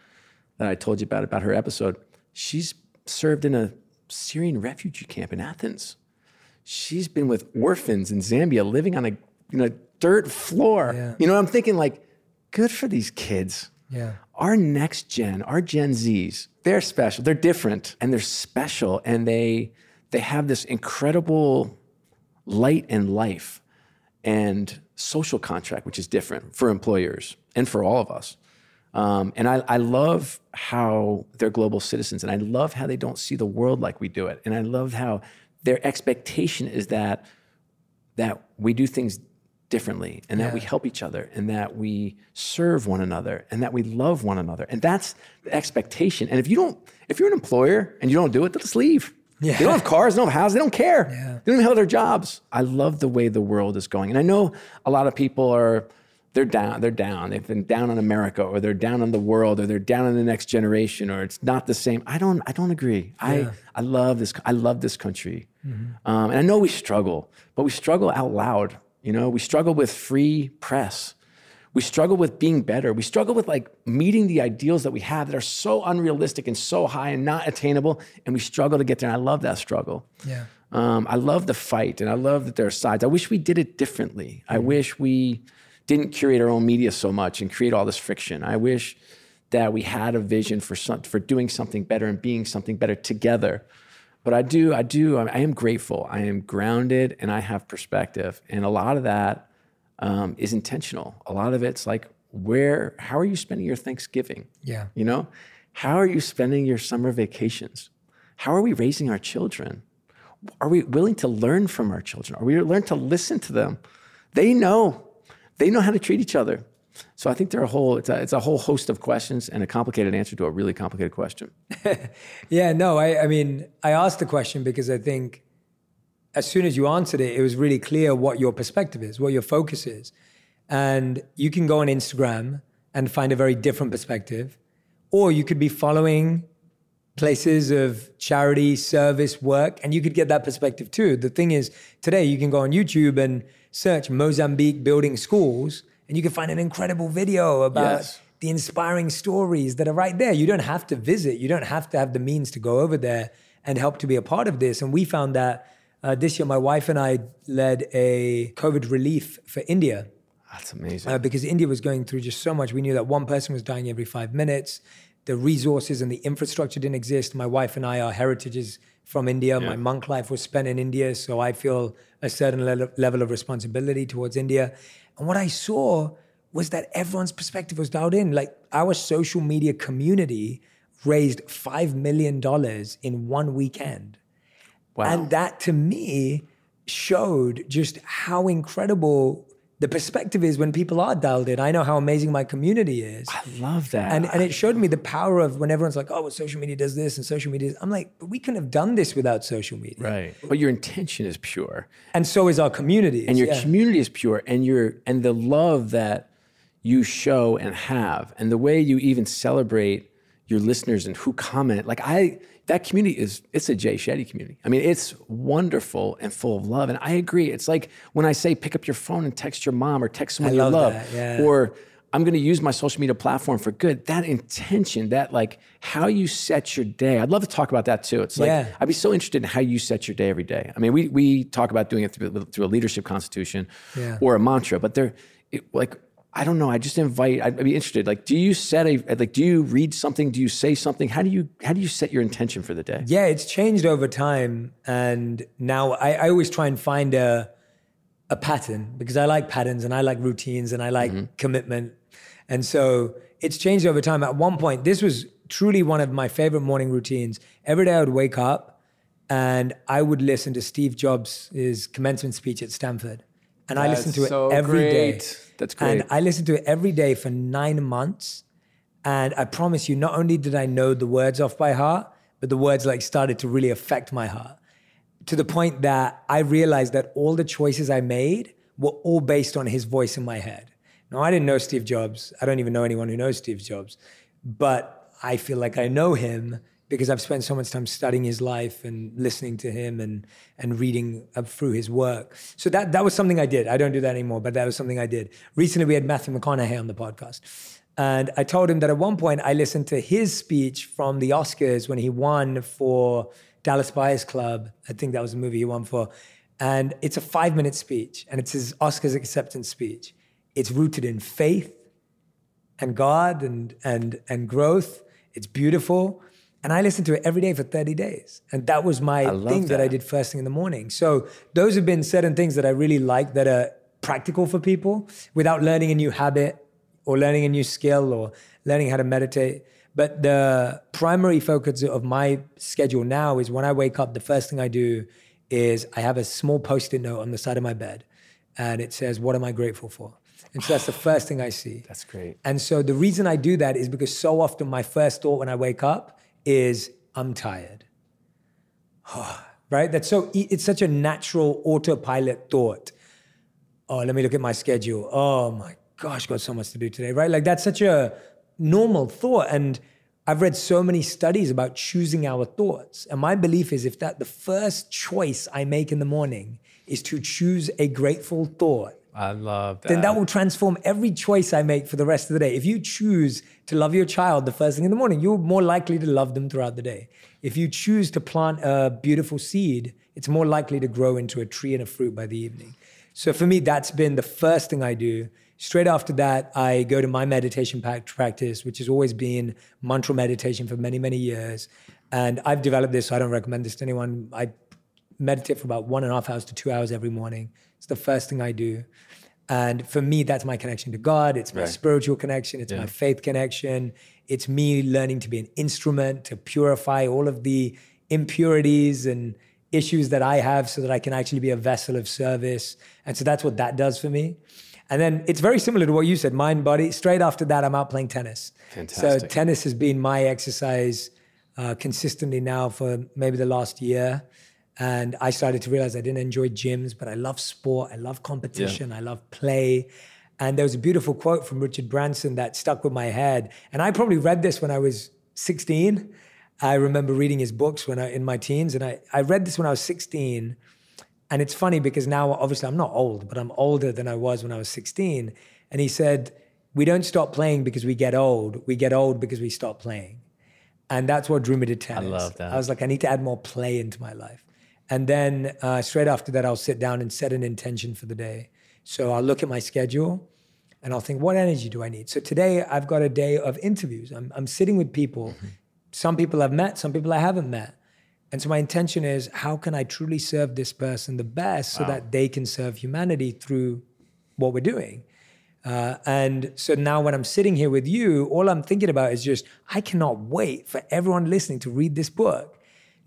that I told you about, about her episode, she's served in a Syrian refugee camp in Athens. She's been with orphans in Zambia living on a you know, dirt floor.
Yeah.
You know, I'm thinking like, good for these kids.
Yeah.
Our next gen, our Gen Zs, they're special. They're different and they're special and they they have this incredible light and life and social contract, which is different for employers and for all of us. Um, and I, I love how they're global citizens, and I love how they don't see the world like we do it. And I love how their expectation is that that we do things differently, and that we help each other, and that we serve one another, and that we love one another. And that's the expectation. And if you don't, if you're an employer and you don't do it, they'll just leave.
Yeah.
They don't have cars, they don't have houses, they don't care.
Yeah.
They don't even have their jobs. I love the way the world is going. And I know a lot of people are they're down. They're down. They've been down on America, or they're down on the world, or they're down on the next generation, or it's not the same. I don't. I don't agree. Yeah. I I love this. I love this country, mm-hmm. um, and I know we struggle, but we struggle out loud. You know, we struggle with free press. We struggle with being better. We struggle with like meeting the ideals that we have that are so unrealistic and so high and not attainable, and we struggle to get there. And I love that struggle.
Yeah.
Um, I love the fight, and I love that there are sides. I wish we did it differently. Mm-hmm. I wish we didn't curate our own media so much and create all this friction. I wish that we had a vision for some, for doing something better and being something better together. But I do, I do, I am grateful. I am grounded and I have perspective. And a lot of that um, is intentional. A lot of it's like, where, how are you spending your Thanksgiving?
Yeah.
You know, how are you spending your summer vacations? How are we raising our children? Are we willing to learn from our children? Are we learn to listen to them? They know they know how to treat each other. So I think there are a whole it's a, it's a whole host of questions and a complicated answer to a really complicated question.
yeah, no, I, I mean I asked the question because I think as soon as you answered it, it was really clear what your perspective is, what your focus is, and you can go on Instagram and find a very different perspective, or you could be following places of charity, service, work, and you could get that perspective too. The thing is, today you can go on YouTube and search Mozambique building schools, and you can find an incredible video about yes. the inspiring stories that are right there. You don't have to visit, you don't have to have the means to go over there and help to be a part of this. And we found that uh, this year, my wife and I led a COVID relief for India.
That's amazing.
Uh, because India was going through just so much. We knew that one person was dying every five minutes the resources and the infrastructure didn't exist. My wife and I, our heritage is from India. Yeah. My monk life was spent in India, so I feel a certain le- level of responsibility towards India. And what I saw was that everyone's perspective was dialed in. Like our social media community raised $5 million in one weekend. Wow. And that to me showed just how incredible the perspective is when people are dialed in. I know how amazing my community is.
I love that.
And and it showed me the power of when everyone's like, oh, well, social media does this and social media. I'm like, but we couldn't have done this without social media.
Right. But your intention is pure.
And so is our community.
And your yeah. community is pure. And your and the love that you show and have, and the way you even celebrate your listeners and who comment. Like I that community is it's a Jay Shetty community. I mean, it's wonderful and full of love. And I agree. It's like when I say pick up your phone and text your mom or text someone I you love, yeah. or I'm going to use my social media platform for good. That intention, that like how you set your day. I'd love to talk about that too. It's like yeah. I'd be so interested in how you set your day every day. I mean, we we talk about doing it through, through a leadership constitution yeah. or a mantra, but there, like I don't know. I just invite. I'd be interested. Like, do you set a like? Do you read something? Do you say something? How do you how do you set your intention for the day?
Yeah, it's changed over time, and now I, I always try and find a a pattern because I like patterns and I like routines and I like mm-hmm. commitment, and so it's changed over time. At one point, this was truly one of my favorite morning routines. Every day I would wake up and I would listen to Steve Jobs' commencement speech at Stanford, and That's I listened to so it every great. day
that's great.
And I listened to it every day for nine months. And I promise you, not only did I know the words off by heart, but the words like started to really affect my heart to the point that I realized that all the choices I made were all based on his voice in my head. Now, I didn't know Steve Jobs. I don't even know anyone who knows Steve Jobs, but I feel like I know him because I've spent so much time studying his life and listening to him and and reading through his work. So that that was something I did. I don't do that anymore, but that was something I did. Recently, we had Matthew McConaughey on the podcast, and I told him that at one point I listened to his speech from the Oscars when he won for Dallas Buyers Club. I think that was the movie he won for, and it's a five minute speech, and it's his Oscars acceptance speech. It's rooted in faith and God and and and growth. It's beautiful and I listened to it every day for 30 days. And that was my thing that. that. I did first thing in the morning. So those have been certain things that I really like that are practical for people without learning a new habit or learning a new skill or learning how to meditate. But the primary focus of my schedule now is when I wake up, the first thing I do is I have a small post it note on the side of my bed and it says, What am I grateful for? And so that's the first thing I see.
That's great.
And so the reason I do that is because so often my first thought when I wake up is I'm tired. Ah, right? That's so it's such a natural autopilot thought. Oh, let me look at my schedule. Oh my gosh, got so much to do today, right? Like that's such a normal thought. And I've read so many studies about choosing our thoughts. And my belief is if that the first choice I make in the morning is to choose a grateful thought,
I love that.
then that will transform every choice I make for the rest of the day. If you choose to love your child the first thing in the morning, you're more likely to love them throughout the day. If you choose to plant a beautiful seed, it's more likely to grow into a tree and a fruit by the evening. So for me, that's been the first thing I do. Straight after that, I go to my meditation practice, which has always been mantra meditation for many, many years. And I've developed this, so I don't recommend this to anyone. I meditate for about one and a half hours to two hours every morning. It's the first thing I do. And for me, that's my connection to God. It's my right. spiritual connection. It's yeah. my faith connection. It's me learning to be an instrument to purify all of the impurities and issues that I have so that I can actually be a vessel of service. And so that's what that does for me. And then it's very similar to what you said, mind, body. Straight after that, I'm out playing tennis.
Fantastic.
So tennis has been my exercise uh, consistently now for maybe the last year. And I started to realize I didn't enjoy gyms, but I love sport, I love competition, yeah. I love play. And there was a beautiful quote from Richard Branson that stuck with my head. And I probably read this when I was 16. I remember reading his books when I in my teens, and I, I read this when I was 16. And it's funny because now obviously I'm not old, but I'm older than I was when I was 16. And he said, We don't stop playing because we get old. We get old because we stop playing. And that's what drew me to tennis.
I love that.
I was like, I need to add more play into my life. And then uh, straight after that, I'll sit down and set an intention for the day. So I'll look at my schedule and I'll think, what energy do I need? So today I've got a day of interviews. I'm, I'm sitting with people. Mm-hmm. Some people I've met, some people I haven't met. And so my intention is, how can I truly serve this person the best so that they can serve humanity through what we're doing? Uh, and so now when I'm sitting here with you, all I'm thinking about is just, I cannot wait for everyone listening to read this book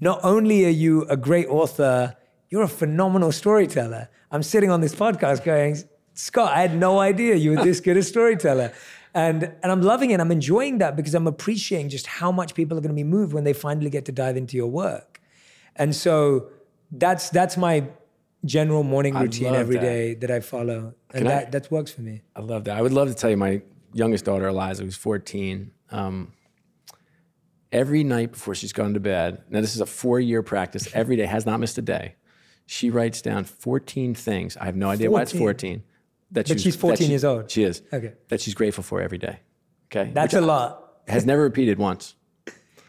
not only are you a great author, you're a phenomenal storyteller. I'm sitting on this podcast going, Scott, I had no idea you were this good a storyteller. And, and I'm loving it. I'm enjoying that because I'm appreciating just how much people are going to be moved when they finally get to dive into your work. And so that's that's my general morning routine every that. day that. I follow. And that, I, that works for me.
I love that. I would love to tell you my youngest daughter, Eliza, who's 14. Um, every night before she's gone to bed. Now, this is a four year practice, every day, has not missed a day. She writes down 14 things. I have no idea 14. why it's 14.
That but she's 14 she, years old.
She is.
Okay.
That she's grateful for every day. Okay.
That's Which a lot.
Has never repeated once.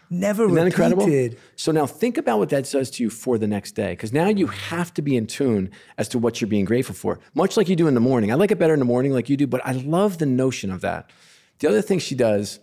Never Isn't repeated. That incredible?
So now think about what that says to you for the next day. Because now you have to be in tune as to what you're being grateful for, much like you do in the morning. I like it better in the morning, like you do, but I love the notion of that. The other thing she does,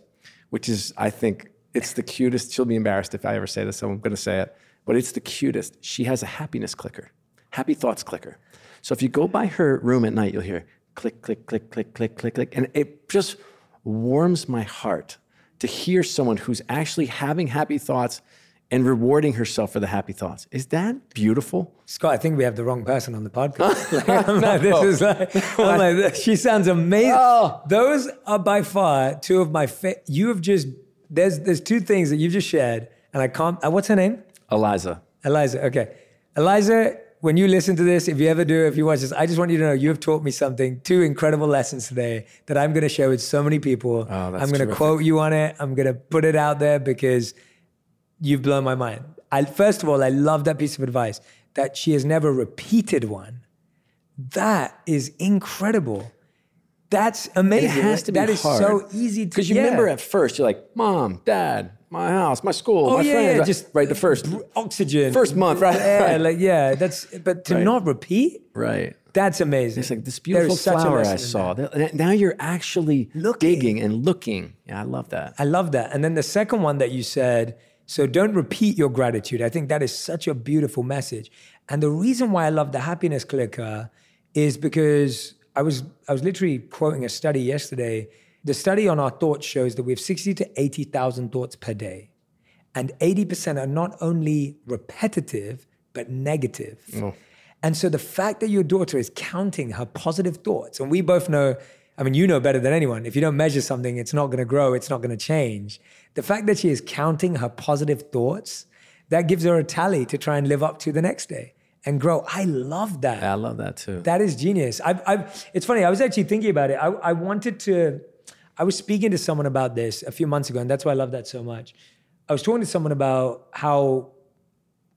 which is, I think, it's the cutest. She'll be embarrassed if I ever say this, so I'm going to say it. But it's the cutest. She has a happiness clicker, happy thoughts clicker. So if you go by her room at night, you'll hear click, click, click, click, click, click, click. And it just warms my heart to hear someone who's actually having happy thoughts and rewarding herself for the happy thoughts. Is that beautiful?
Scott, I think we have the wrong person on the podcast. like, I'm like, this is like, like, she sounds amazing. Oh. Those are by far two of my favorite. You have just there's there's two things that you've just shared, and I can't. Uh, what's her name?
Eliza.
Eliza. Okay, Eliza. When you listen to this, if you ever do, if you watch this, I just want you to know you have taught me something. Two incredible lessons today that I'm going to share with so many people.
Oh,
I'm going
to
quote you on it. I'm going to put it out there because you've blown my mind. I, first of all, I love that piece of advice that she has never repeated one. That is incredible. That's amazing.
It has to be
That is
hard.
so easy to
Because you
yeah.
remember at first, you're like, mom, dad, my house, my school,
oh,
my
yeah,
friends.
Yeah, just
right, the first
oxygen.
First month, right?
Yeah,
right.
like yeah, that's but to
right.
not repeat.
Right.
That's amazing.
It's like this beautiful flower I saw. Now you're actually looking. digging and looking. Yeah, I love that.
I love that. And then the second one that you said, so don't repeat your gratitude. I think that is such a beautiful message. And the reason why I love the happiness clicker is because I was I was literally quoting a study yesterday. The study on our thoughts shows that we have 60 to 80,000 thoughts per day. And 80% are not only repetitive, but negative. Oh. And so the fact that your daughter is counting her positive thoughts, and we both know, I mean, you know better than anyone, if you don't measure something, it's not going to grow, it's not going to change. The fact that she is counting her positive thoughts, that gives her a tally to try and live up to the next day. And grow. I love that.
I love that too.
That is genius. I've, I've, it's funny. I was actually thinking about it. I, I wanted to. I was speaking to someone about this a few months ago, and that's why I love that so much. I was talking to someone about how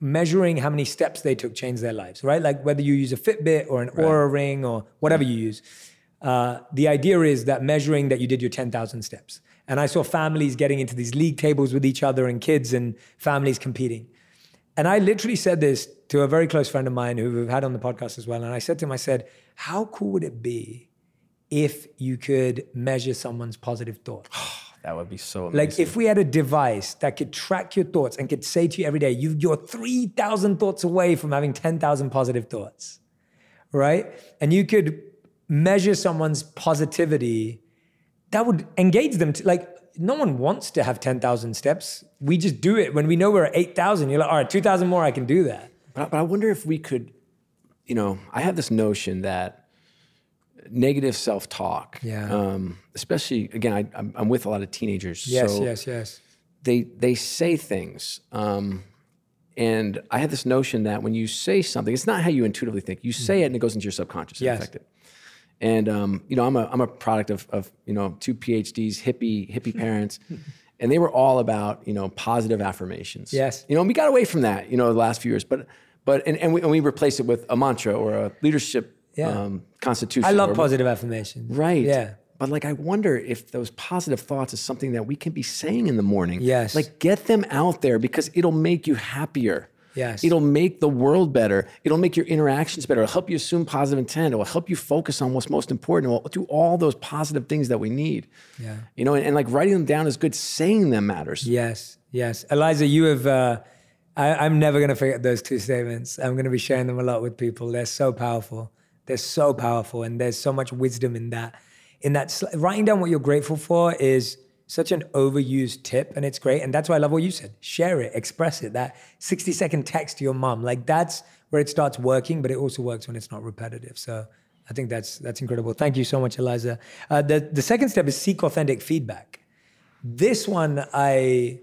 measuring how many steps they took changed their lives, right? Like whether you use a Fitbit or an Oura ring or whatever you use. Uh, the idea is that measuring that you did your 10,000 steps. And I saw families getting into these league tables with each other and kids and families competing. And I literally said this to a very close friend of mine who we've had on the podcast as well. And I said to him, I said, How cool would it be if you could measure someone's positive thoughts?
that would be so amazing.
Like if we had a device that could track your thoughts and could say to you every day, you, you're 3,000 thoughts away from having 10,000 positive thoughts, right? And you could measure someone's positivity, that would engage them. To, like no one wants to have 10,000 steps. We just do it when we know we're at 8,000. You're like, all right, 2,000 more, I can do that.
But, but I wonder if we could, you know, I have this notion that negative self talk,
Yeah.
um, especially again, I, I'm, I'm with a lot of teenagers.
Yes,
so
yes, yes.
They they say things, um, and I have this notion that when you say something, it's not how you intuitively think. You say it, and it goes into your subconscious and
Yes.
affect it. And um, you know, I'm a I'm a product of of you know two PhDs, hippie hippie parents, and they were all about you know positive affirmations.
Yes.
You know, and we got away from that you know the last few years, but but and and we, and we replaced it with a mantra or a leadership
Yeah.
um, constitution.
I love
or-
positive affirmations.
Right.
Yeah.
But like, I wonder if those positive thoughts is something that we can be saying in the morning.
Yes.
Like, get them out there because it'll make you happier.
Yes.
It'll make the world better. It'll make your interactions better. It'll help you assume positive intent. It will help you focus on what's most important. It will do all those positive things that we need.
Yeah.
You know, and, and like writing them down is good. Saying them matters.
Yes, yes. Eliza, you have, uh, I, I'm never going to forget those two statements. I'm going to be sharing them a lot with people. They're so powerful. They're so powerful. And there's so much wisdom in that. In that, writing down what you're grateful for is such an overused tip and it's great. And that's why I love what you said. Share it, express it. That 60 second text to your mom, like that's where it starts working, but it also works when it's not repetitive. So I think that's, that's incredible. Thank you so much, Eliza. Uh, the, the second step is seek authentic feedback. This one, I,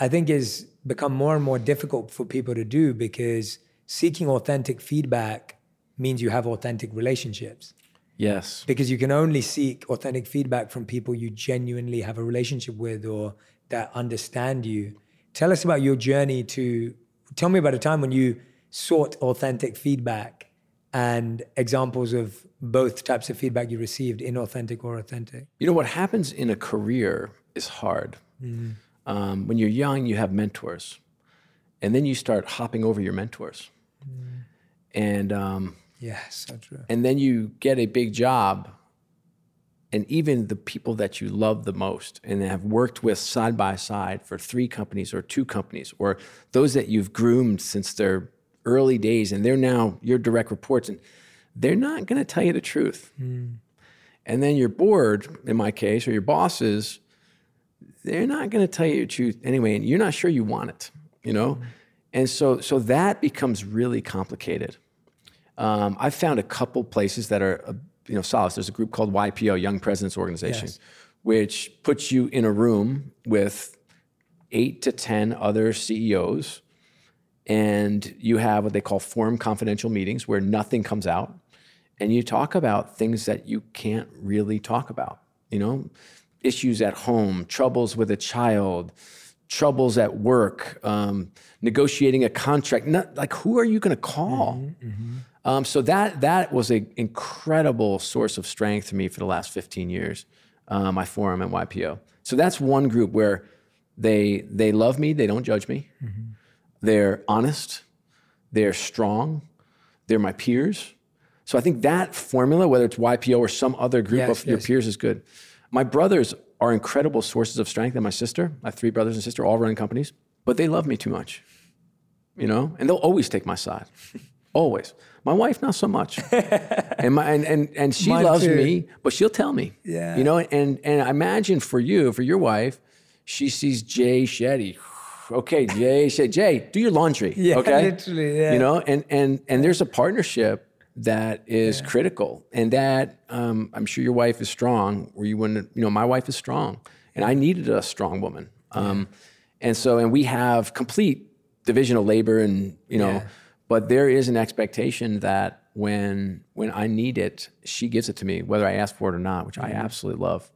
I think is become more and more difficult for people to do because seeking authentic feedback means you have authentic relationships
Yes.
because you can only seek authentic feedback from people you genuinely have a relationship with or that understand you. Tell us about your journey to tell me about a time when you sought authentic feedback and examples of both types of feedback you received, inauthentic or authentic.
You know, what happens in a career is hard. Um, when you're young, you have mentors, and then you start hopping over your mentors. And um,
Yeah, so true.
and then you get a big job and even the people that you love the most and have worked with side by side for three companies or two companies or those that you've groomed since their early days and they're now your direct reports and they're not going to tell you the truth. Hmm. And then your board in my case or your bosses they're not going to tell you the truth anyway and you're not sure you want it you know? Hmm. And so so that becomes really complicated um, I've found a couple places that are, uh, you know, solace. There's a group called YPO, Young Presidents Organization,
Yes.
which puts you in a room with eight to 10 other CEOs. And you have what they call forum confidential meetings where nothing comes out. And you talk about things that you can't really talk about, you know, issues at home, troubles with a child, troubles at work, um, negotiating a contract. Not, like, who are you going to call? Um, so that that was an incredible source of strength for me for the last 15 years. Uh, my forum at YPO. So that's one group where they they love me, they don't judge me, they're honest, they're strong, they're my peers. So I think that formula, whether it's YPO or some other group
Yes,
of your peers, is good. My brothers are incredible sources of strength, and my sister. I have three brothers and sister, all running companies, but they love me too much, you know, and they'll always take my side, always. My wife, not so much, and my and and, and she
Mine
loves
too.
me, but she'll tell me,
Yeah.
you know, and and I imagine for you, for your wife, she sees Jay Shetty. Okay, Jay, Shetty, Jay, do your laundry.
Yeah,
okay,
literally, yeah.
You know, and and and there's a partnership that is critical, and that um, I'm sure your wife is strong. Where you wouldn't, you know, my wife is strong, and I needed a strong woman. Um, and so, and we have complete division of labor, and you know,
Yeah.
But there is an expectation that when when I need it, she gives it to me, whether I ask for it or not, which I
Mm-hmm.
absolutely love.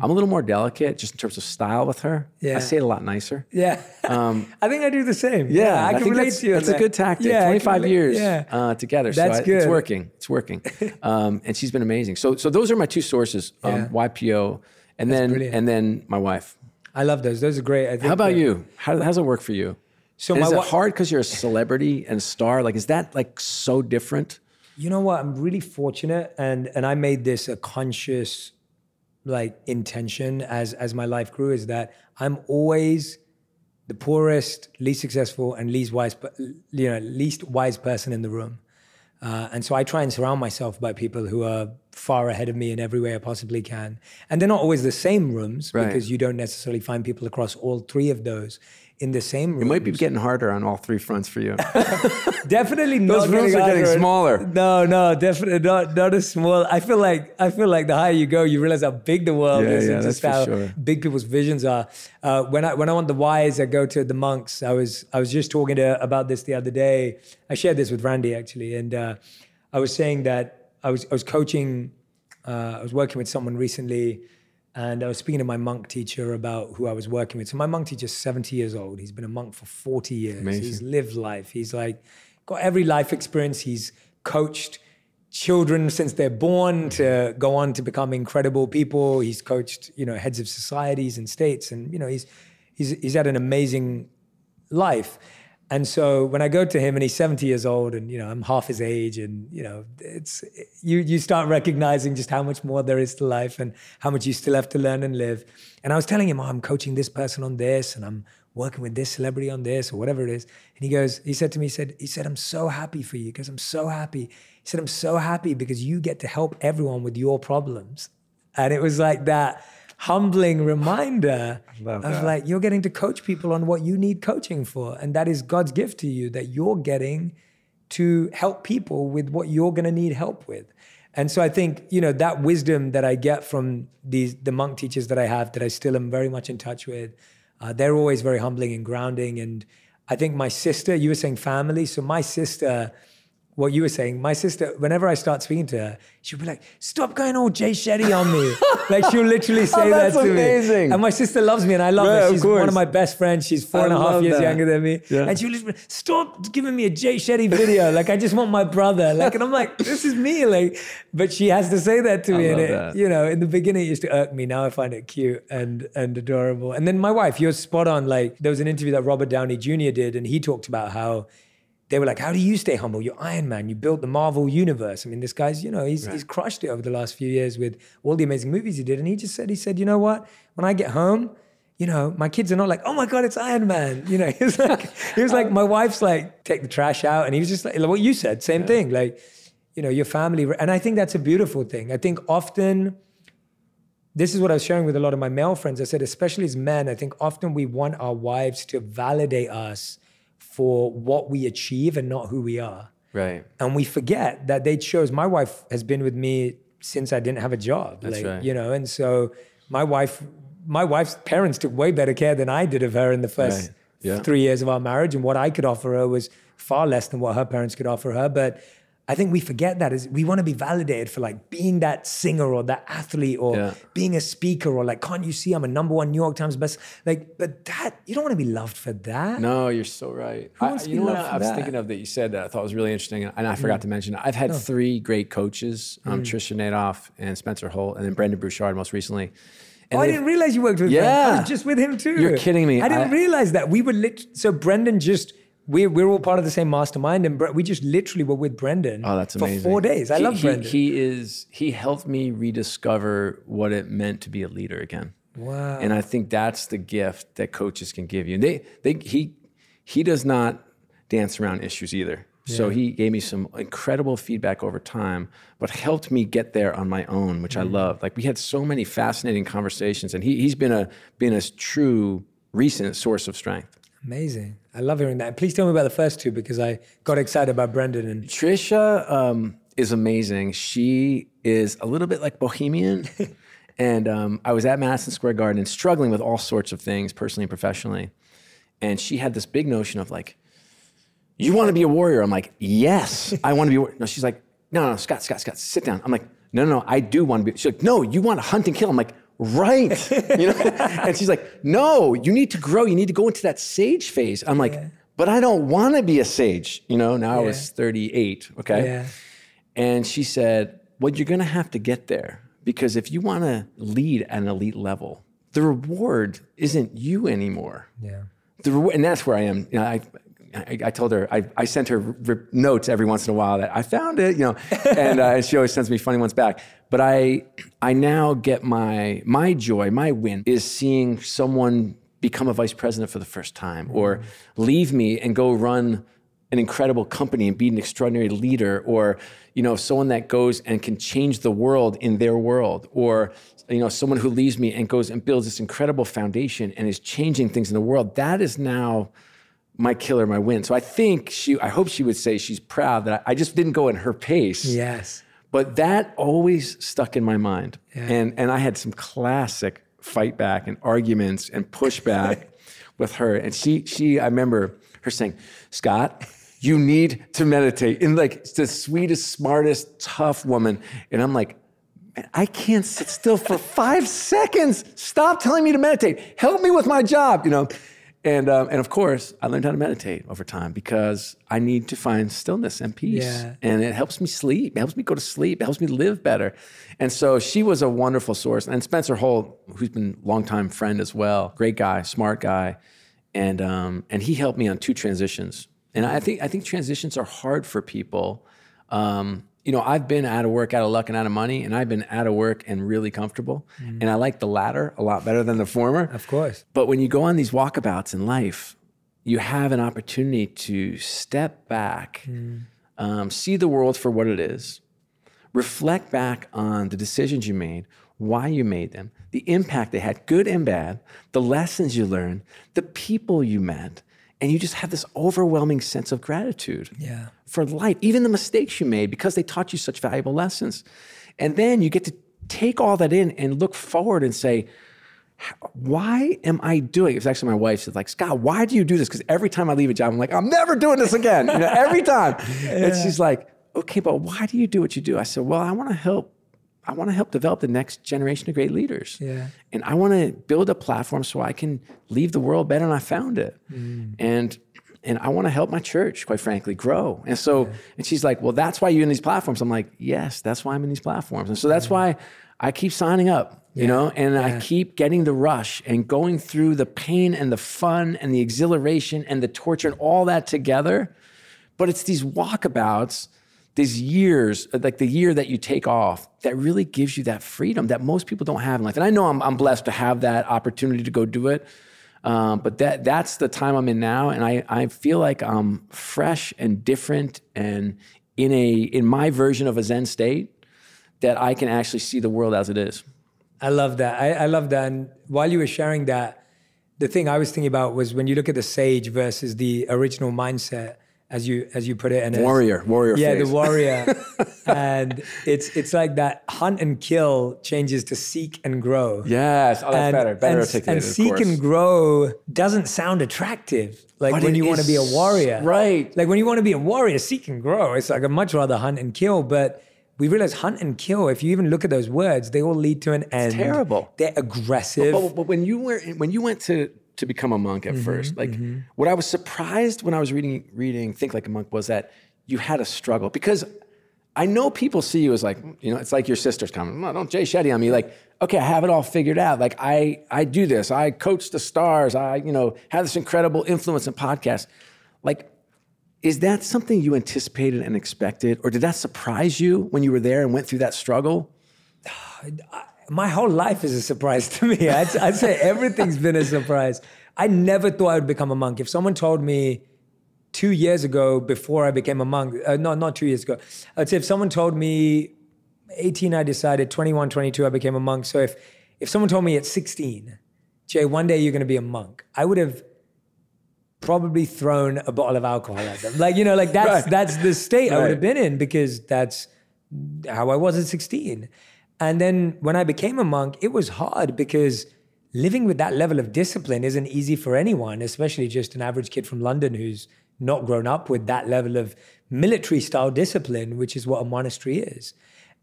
I'm a little more delicate just in terms of style with her.
Yeah.
I say it a lot nicer.
Yeah. I think I do the same.
Um, Yeah,
I can relate
that's,
to you.
That's a
that.
good tactic.
Yeah,
25
relate-
years
Yeah.
uh, together.
That's
so I-
good.
It's working. It's working. um, and she's been amazing. So so those are my two sources, um,
Yeah.
YPO and then
brilliant.
and then my wife.
I love those. Those are great. I think
How about you? How, how's it work for you?
So my
is it
wa-
hard because you're a celebrity and star? Like, is that like so different?
You know what? I'm really fortunate, and and I made this a conscious, like intention as as my life grew. Is that I'm always the poorest, least successful, and least wise, you know, least wise person in the room. Uh, and so I try and surround myself by people who are far ahead of me in every way I possibly can. And they're not always the same rooms
Right.
because you don't necessarily find people across all three of those in the same room.
It might be getting harder on all three fronts for you.
Definitely
Those
not
rooms are getting smaller.
No, no, definitely not. Not as small. I feel like I feel like the higher you go, you realize how big the world
Yeah,
is
yeah,
and just how
sure.
big people's visions are. Uh, when I when I want the wise, I go to the monks. I was I was just talking to about this the other day. I shared this with Randy actually, and uh, I was saying that I was I was coaching. Uh, I was working with someone recently. And I was speaking to my monk teacher about who I was working with. So my monk teacher's 70 years old. He's been a monk for 40 years.
Amazing.
He's lived life. He's like got every life experience. He's coached children since they're born to go on to become incredible people. He's coached, you know, heads of societies and states. And, you know, he's he's he's had an amazing life. And so when I go to him and he's 70 years old and, you know, I'm half his age and, you know, it's, you, you start recognizing just how much more there is to life and how much you still have to learn and live. And I was telling him, oh, I'm coaching this person on this and I'm working with this celebrity on this or whatever it is. And he goes, he said to me, he said, he said, I'm so happy for you because I'm so happy. He said, I'm so happy because you get to help everyone with your problems. And it was like that humbling reminder of
that.
like you're getting to coach people on what you need coaching for. And that is God's gift to you that you're getting to help people with what you're going to need help with. And so I think, you know, that wisdom that I get from these the monk teachers that I have that I still am very much in touch with, uh, they're always very humbling and grounding. And I think my sister, you were saying family, so my sister what you were saying, my sister, whenever I start speaking to her, she'll be like, stop going all Jay Shetty on me. like she'll literally oh, say
Oh,
that to
amazing.
me. And my sister loves me and I love
Right,
her.
of
She's one of my best friends. She's four
I
and a half years
that.
younger than me.
Yeah.
And she'll literally, stop giving me a Jay Shetty video. like I just want my brother. Like, and I'm like, this is me. Like, but she has to say that to me.
love
and it,
that.
you know, in the beginning it used to irk me. Now I find it cute and and adorable. And then my wife, you're spot on. Like there was an interview that Robert Downey Jr. did, and he talked about how they were like, "How do you stay humble? You're Iron Man. You built the Marvel universe. I mean, this guy's, you know, he's he's crushed it over the last few years with all the amazing movies he did." And he just said, "He said, you know what? When I get home." You know, my kids are not like, oh my God, it's Iron Man. You know, he was like, he was like, um, my wife's like, take the trash out. And he was just like, what you said, same thing. Like, you know, your family. And I think that's a beautiful thing. I think often, this is what I was sharing with a lot of my male friends. I said, especially as men, I think often we want our wives to validate us for what we achieve and not who we are.
Right.
And we forget that they chose my wife has been with me since I didn't have a job.
That's
like,
right.
You know, and so my wife, my wife's parents took way better care than I did of her in the first
Right. Yeah.
three years of our marriage. And what I could offer her was far less than what her parents could offer her. But I think we forget that is we want to be validated for like being that singer or that athlete or
Yeah.
being a speaker or like, can't you see I'm a number one New York Times best? Like, but that you don't want to be loved for that.
No, you're so right.
Who
I,
wants to be
know what
loved
I,
for
I was
that? Mm.
thinking of that you said that I thought was really interesting, and I forgot to mention. I've had three great coaches: um, Trisha Nadoff and Spencer Holt, and then Brendon Burchard most recently. And
Oh, I didn't realize you worked with Brendon. I
Yeah.
was just with him too.
You're kidding me.
I didn't
I-
realize that. We were lit. So Brendon just we're we're all part of the same mastermind, and Bre- we just literally were with Brendon.
Oh, that's amazing.
for four days. I
He-
love
he,
Brendon.
He is. He helped me rediscover what it meant to be a leader again.
wow.
And I think that's the gift that coaches can give you. And they, they, he, he does not dance around issues either. So he gave me some incredible feedback over time, but helped me get there on my own, which I
Mm.
love. Like we had so many fascinating conversations, and he, he's been a been a true recent source of strength.
Amazing. I love hearing that. Please tell me about the first two because I got excited about Brendon and
Trisha um, is amazing. She is a little bit like bohemian. and um, I was at Madison Square Garden and struggling with all sorts of things, personally and professionally. And she had this big notion of like, you want to be a warrior? I'm like, yes, I want to be a warrior. No, she's like, no, no, Scott, Scott, Scott, sit down. I'm like, no, no, no, I do want to be. She's like, no, you want to hunt and kill. I'm like, right. You know? and she's like, no, you need to grow. You need to go into that sage phase. I'm like, yeah. but I don't want to be a sage. You know, now yeah. I was 38. Okay. Yeah. And she said, well, you're going to have to get there because if you want to lead at an elite level, the reward isn't you anymore.
Yeah.
The reward, and that's where I am. You know, I, I, I, told her I, I sent her notes every once in a while that I found it, you know, and uh, she always sends me funny ones back. But I I now get my my joy, my win is seeing someone become a vice president for the first time, or leave me and go run an incredible company and be an extraordinary leader, or you know someone that goes and can change the world in their world, or you know someone who leaves me and goes and builds this incredible foundation and is changing things in the world. That is now my killer, my win. So I think she, I hope she would say she's proud that I, I just didn't go in her pace.
Yes.
But that always stuck in my mind. Yeah. And, and I had some classic fight back and arguments and pushback with her. And she, she, I remember her saying, Scott, you need to meditate. And like the sweetest, smartest, tough woman. And I'm like, I can't sit still for five seconds. Stop telling me to meditate. Help me with my job, you know. And, um, and of course, I learned how to meditate over time because I need to find stillness and peace. Yeah. And it helps me sleep. It helps me go to sleep. It helps me live better. And so she was a wonderful source. And Spencer Holt, who's been a longtime friend as well, great guy, smart guy. And, um, and he helped me on two transitions. And I think, I think transitions are hard for people. Um, you know, I've been out of work, out of luck, and out of money, and I've been out of work and really comfortable. Mm. And I like the latter a lot better than the former.
Of course.
But when you go on these walkabouts in life, you have an opportunity to step back, mm. um, see the world for what it is, reflect back on the decisions you made, why you made them, the impact they had, good and bad, the lessons you learned, the people you met, and you just have this overwhelming sense of gratitude
yeah.
for life, even the mistakes you made because they taught you such valuable lessons. And then you get to take all that in and look forward and say, why am I doing? It was actually my wife She's like, Scott, why do you do this? Because every time I leave a job, I'm like, I'm never doing this again. You know, every time. yeah. And she's like, okay, but why do you do what you do? I said, well, I want to help I want to help develop the next generation of great leaders.
Yeah.
And I want to build a platform so I can leave the world better than I found it. Mm. And and I want to help my church, quite frankly, grow. And so, yeah. and she's like, well, that's why you're in these platforms. I'm like, yes, that's why I'm in these platforms. And so that's yeah. why I keep signing up, you yeah. know, and I keep getting the rush and going through the pain and the fun and the exhilaration and the torture and all that together. But it's these walkabouts these years, like the year that you take off, that really gives you that freedom that most people don't have in life. And I know I'm, I'm blessed to have that opportunity to go do it. Um, but that that's the time I'm in now, and I, I feel like I'm fresh and different, and in a in my version of a Zen state that I can actually see the world as it is.
I love that. I, I love that. And while you were sharing that, the thing I was thinking about was when you look at the sage versus the original mindset as you as you put it.
And warrior, warrior.
Yeah,
phase.
the warrior. and it's it's like that hunt and kill changes to seek and grow.
Yes, oh, that's and, better, better
and,
articulated.
And seek and grow doesn't sound attractive. Like but when you want to be a warrior,
right?
Like when you want to be a warrior, seek and grow. It's like I'd much rather hunt and kill, but. We realize hunt and kill. If you even look at those words, they all lead to an end.
It's terrible.
They're aggressive.
But, but, but when you were when you went to to become a monk at mm-hmm, first. Like mm-hmm. what I was surprised when I was reading reading Think Like a Monk was that you had a struggle because I know people see you as like, you know, it's like your sister's coming. No, don't Jay Shetty on me. Like, okay, I have it all figured out. Like I I do this. I coach the stars. I, you know, have this incredible influence in podcasts. Like, is that something you anticipated and expected? Or did that surprise you when you were there and went through that struggle?
my whole life is a surprise to me. I'd, I'd, say everything's been a surprise. I never thought I would become a monk. If someone told me two years ago, before I became a monk, uh, no, not two years ago, I'd say if someone told me 18, I decided, 21, 22, I became a monk. So if, if someone told me at 16, Jay, one day you're going to be a monk, I would have probably thrown a bottle of alcohol at them. Like, you know, like that's, right. that's the state right. I would have been in because that's how I was at 16. And then when I became a monk, it was hard because living with that level of discipline isn't easy for anyone, especially just an average kid from London who's not grown up with that level of military style discipline, which is what a monastery is.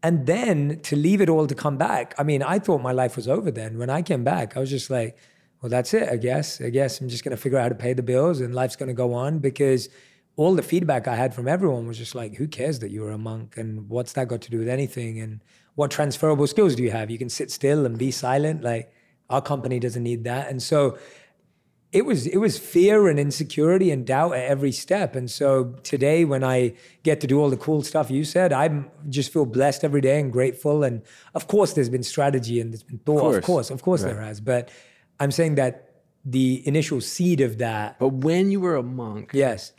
And then to leave it all to come back, I mean, I thought my life was over then. When I came back, I was just like, well, that's it, I guess. I guess I'm just going to figure out how to pay the bills and life's going to go on because all the feedback I had from everyone was just like, who cares that you're a monk and what's that got to do with anything? And what transferable skills do you have? You can sit still and be silent. Like our company doesn't need that. And so it was it was fear and insecurity and doubt at every step. And so today when I get to do all the cool stuff you said, I just feel blessed every day and grateful. And of course there's been strategy and there's been thought. Of course, of course, of course right. there has. But I'm saying that the initial seed of that.
But when you were a monk,
yes,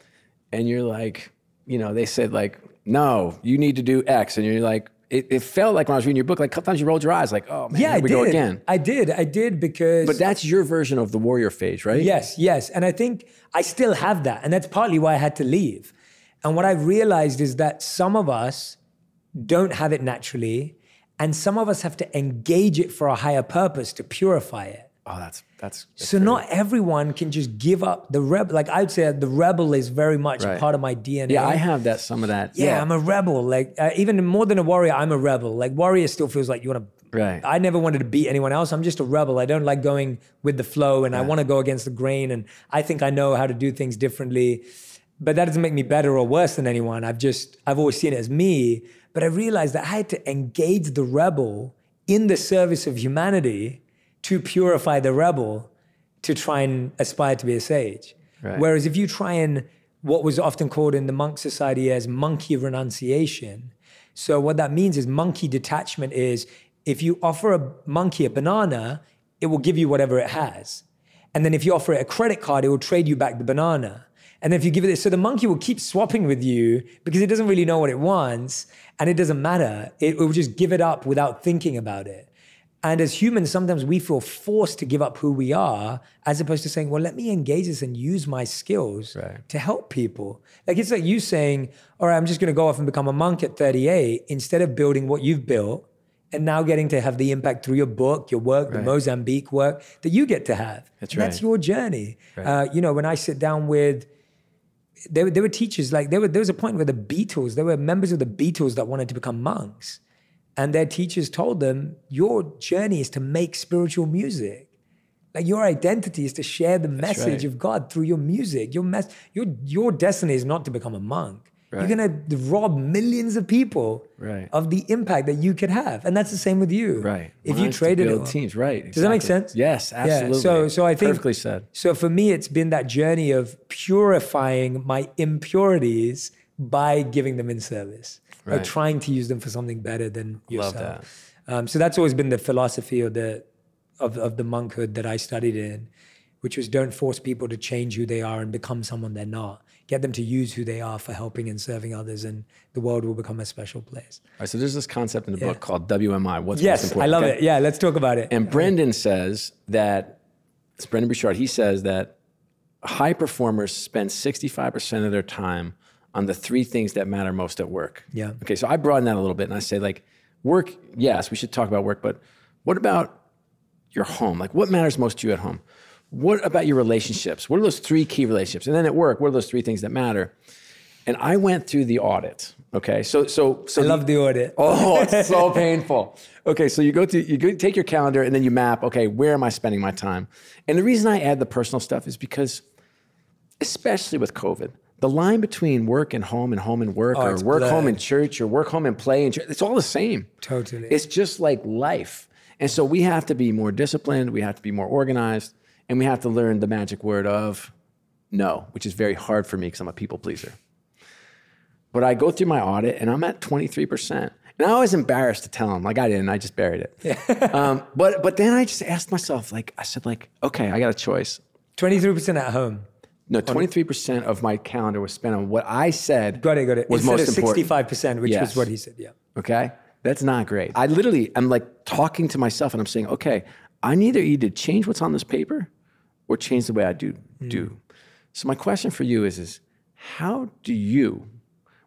and you're like, you know, they said like, no, you need to do X, and you're like, it, it, felt like when I was reading your book, like a couple times you rolled your eyes, like, oh man,
yeah,
here we
did.
go again.
I did, I did because.
But that's your version of the warrior phase, right?
Yes, yes, and I think I still have that, and that's partly why I had to leave. And what I've realized is that some of us don't have it naturally, and some of us have to engage it for a higher purpose to purify it.
Oh, that's that's.
that's so not everyone can just give up the rebel. Like I'd say, the rebel is very much right. part of my DNA.
Yeah, I have that. Some of that.
Yeah, yeah. I'm a rebel. Like uh, even more than a warrior, I'm a rebel. Like warrior still feels like you want
to. Right.
I never wanted to beat anyone else. I'm just a rebel. I don't like going with the flow, and right. I want to go against the grain. And I think I know how to do things differently. But that doesn't make me better or worse than anyone. I've just I've always seen it as me. But I realized that I had to engage the rebel in the service of humanity to purify the rebel to try and aspire to be a sage. Right. Whereas if you try and what was often called in the monk society as monkey renunciation. So what that means is monkey detachment is if you offer a monkey a banana, it will give you whatever it has. And then if you offer it a credit card, it will trade you back the banana. And if you give it this, so the monkey will keep swapping with you because it doesn't really know what it wants and it doesn't matter. It, it will just give it up without thinking about it. And as humans, sometimes we feel forced to give up who we are as opposed to saying, well, let me engage this and use my skills right. to help people. Like it's like you saying, all right, I'm just going to go off and become a monk at 38 instead of building what you've built and now getting to have the impact through your book, your work, right. the Mozambique work that you get to have.
That's right.
That's your journey. Right. Uh, you know, when I sit down with, there, there were teachers, like there, were, there was a point where the Beatles, there were members of the Beatles that wanted to become monks and their teachers told them, Your journey is to make spiritual music. Like your identity is to share the message right. of God through your music. Your, mess, your, your destiny is not to become a monk. Right. You're going to rob millions of people
right.
of the impact that you could have. And that's the same with you.
Right.
If you traded it.
teams, right. Exactly.
Does that make sense?
Yes, absolutely.
Yeah. So, so I think.
Perfectly said.
So for me, it's been that journey of purifying my impurities by giving them in service right. trying to use them for something better than yourself.
Love
that. Um, so that's always been the philosophy of the of, of the monkhood that I studied in, which was don't force people to change who they are and become someone they're not. Get them to use who they are for helping and serving others, and the world will become a special place.
All right, so there's this concept in the yeah. book called WMI. What's
yes,
most important?
I love okay. it. Yeah, let's talk about it.
And Brendon says that it's Brendon Burchard. He says that high performers spend 65% of their time on the three things that matter most at work.
Yeah.
Okay, so I broaden that a little bit and I say, like, work, yes, we should talk about work, but what about your home? Like, what matters most to you at home? What about your relationships? What are those three key relationships? And then at work, what are those three things that matter? And I went through the audit. Okay, so so so
I love the audit.
Oh, it's so painful. Okay, so you go to you go, take your calendar and then you map. Okay, where am I spending my time? And the reason I add the personal stuff is because, especially with COVID, the line between work and home and home and work, oh, or work home and church, or work home and play and church, it's all the same.
Totally.
It's just like life. And so we have to be more disciplined, we have to be more organized, and we have to learn the magic word of no, which is very hard for me because I'm a people pleaser. But I go through my audit and I'm at 23%. And I was embarrassed to tell him, like I didn't, I just buried it. Yeah. um, but but then I just asked myself, like I said, like okay, I got a choice.
23% at home.
No, twenty three percent of my calendar was spent on what I said.
Got it, got it.
Was
Instead
most
of sixty five percent, which yes. was what he said. Yeah.
Okay, that's not great. I literally, I'm like talking to myself, and I'm saying, okay, I neither either change what's on this paper, or change the way I do mm. do. So my question for you is, is how do you,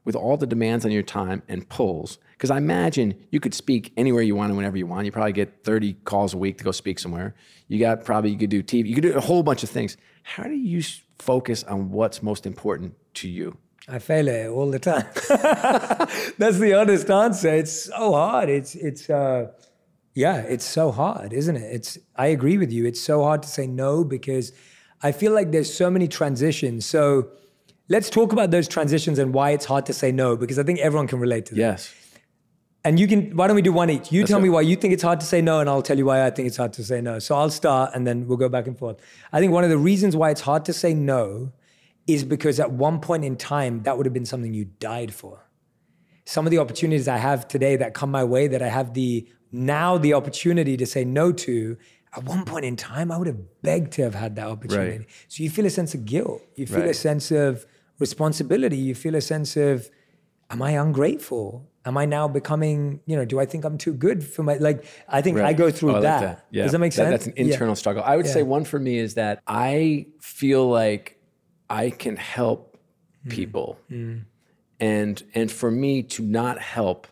with all the demands on your time and pulls, because I imagine you could speak anywhere you want and whenever you want. You probably get 30 calls a week to go speak somewhere. You got probably you could do TV, you could do a whole bunch of things how do you focus on what's most important to you?
I fail it all the time. That's the honest answer. It's so hard. It's it's uh yeah, it's so hard, isn't it? It's I agree with you. It's so hard to say no because I feel like there's so many transitions. So let's talk about those transitions and why it's hard to say no because I think everyone can relate to that.
Yes.
And you can why don't we do one each? You tell
right.
me why you think it's hard to say no and I'll tell you why I think it's hard to say no. So I'll start and then we'll go back and forth. I think one of the reasons why it's hard to say no is because at one point in time that would have been something you died for. Some of the opportunities I have today that come my way that I have the now the opportunity to say no to at one point in time I would have begged to have had that opportunity.
Right.
So you feel a sense of guilt. You feel a sense of responsibility. You feel a sense of am I ungrateful? Am I now becoming, you know, do I think I'm too good for my like I think I go through
Oh, I like
that.
Yeah.
Does that make sense?
that's an
Yeah.
internal struggle. I would say one for me is that I feel like I can help
Mm.
people. And and for me to not help,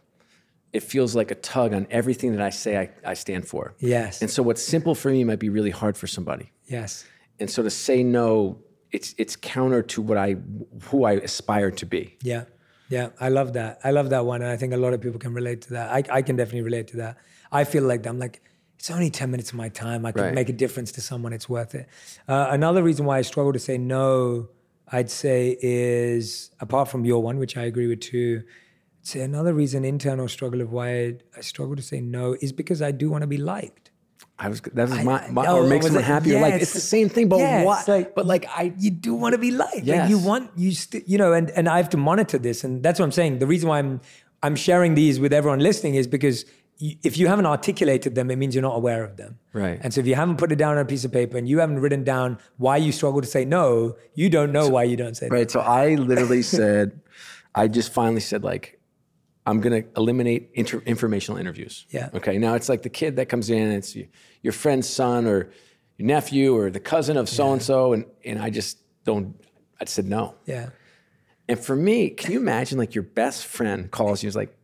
it feels like a tug on everything that I say I, I stand for.
Yes.
And so what's simple for me might be really hard for somebody.
yes.
And so to say no, it's it's counter to what I who I aspire to be.
Yeah. Yeah. I love that. I love that one. And I think a lot of people can relate to that. I, I can definitely relate to that. I feel like that. I'm like, it's only 10 minutes of my time. I can
Right.
make a difference to someone. It's worth it. Uh, another reason why I struggle to say no, I'd say is apart from your one, which I agree with too. I'd say another reason, internal struggle of why I, I struggle to say no is because I do want to be liked.
I was that was
I-
my,
I-
my
oh,
or make
was
someone happy.
yeah,
like
it's-
it's the same thing, but
Yeah,
what?
like-
but like I
you do want to be liked. Like you want you st- you know, and and I have to monitor this, and that's what I'm saying. The reason why I'm I'm sharing these with everyone listening is because you, if you haven't articulated them, it means you're not aware of them.
Right.
And so if you haven't put it down on a piece of paper and you haven't written down why you struggle to say no, you don't know why you don't say no.
Right. So I literally said, I just finally said, like, I'm going to eliminate inter- informational interviews.
Yeah.
Okay. Now it's like the kid that comes in, it's your, friend's son or your nephew or the cousin of so and so. And and I just don't, I said no.
Yeah.
And for me, can you imagine like your best friend calls you, is like,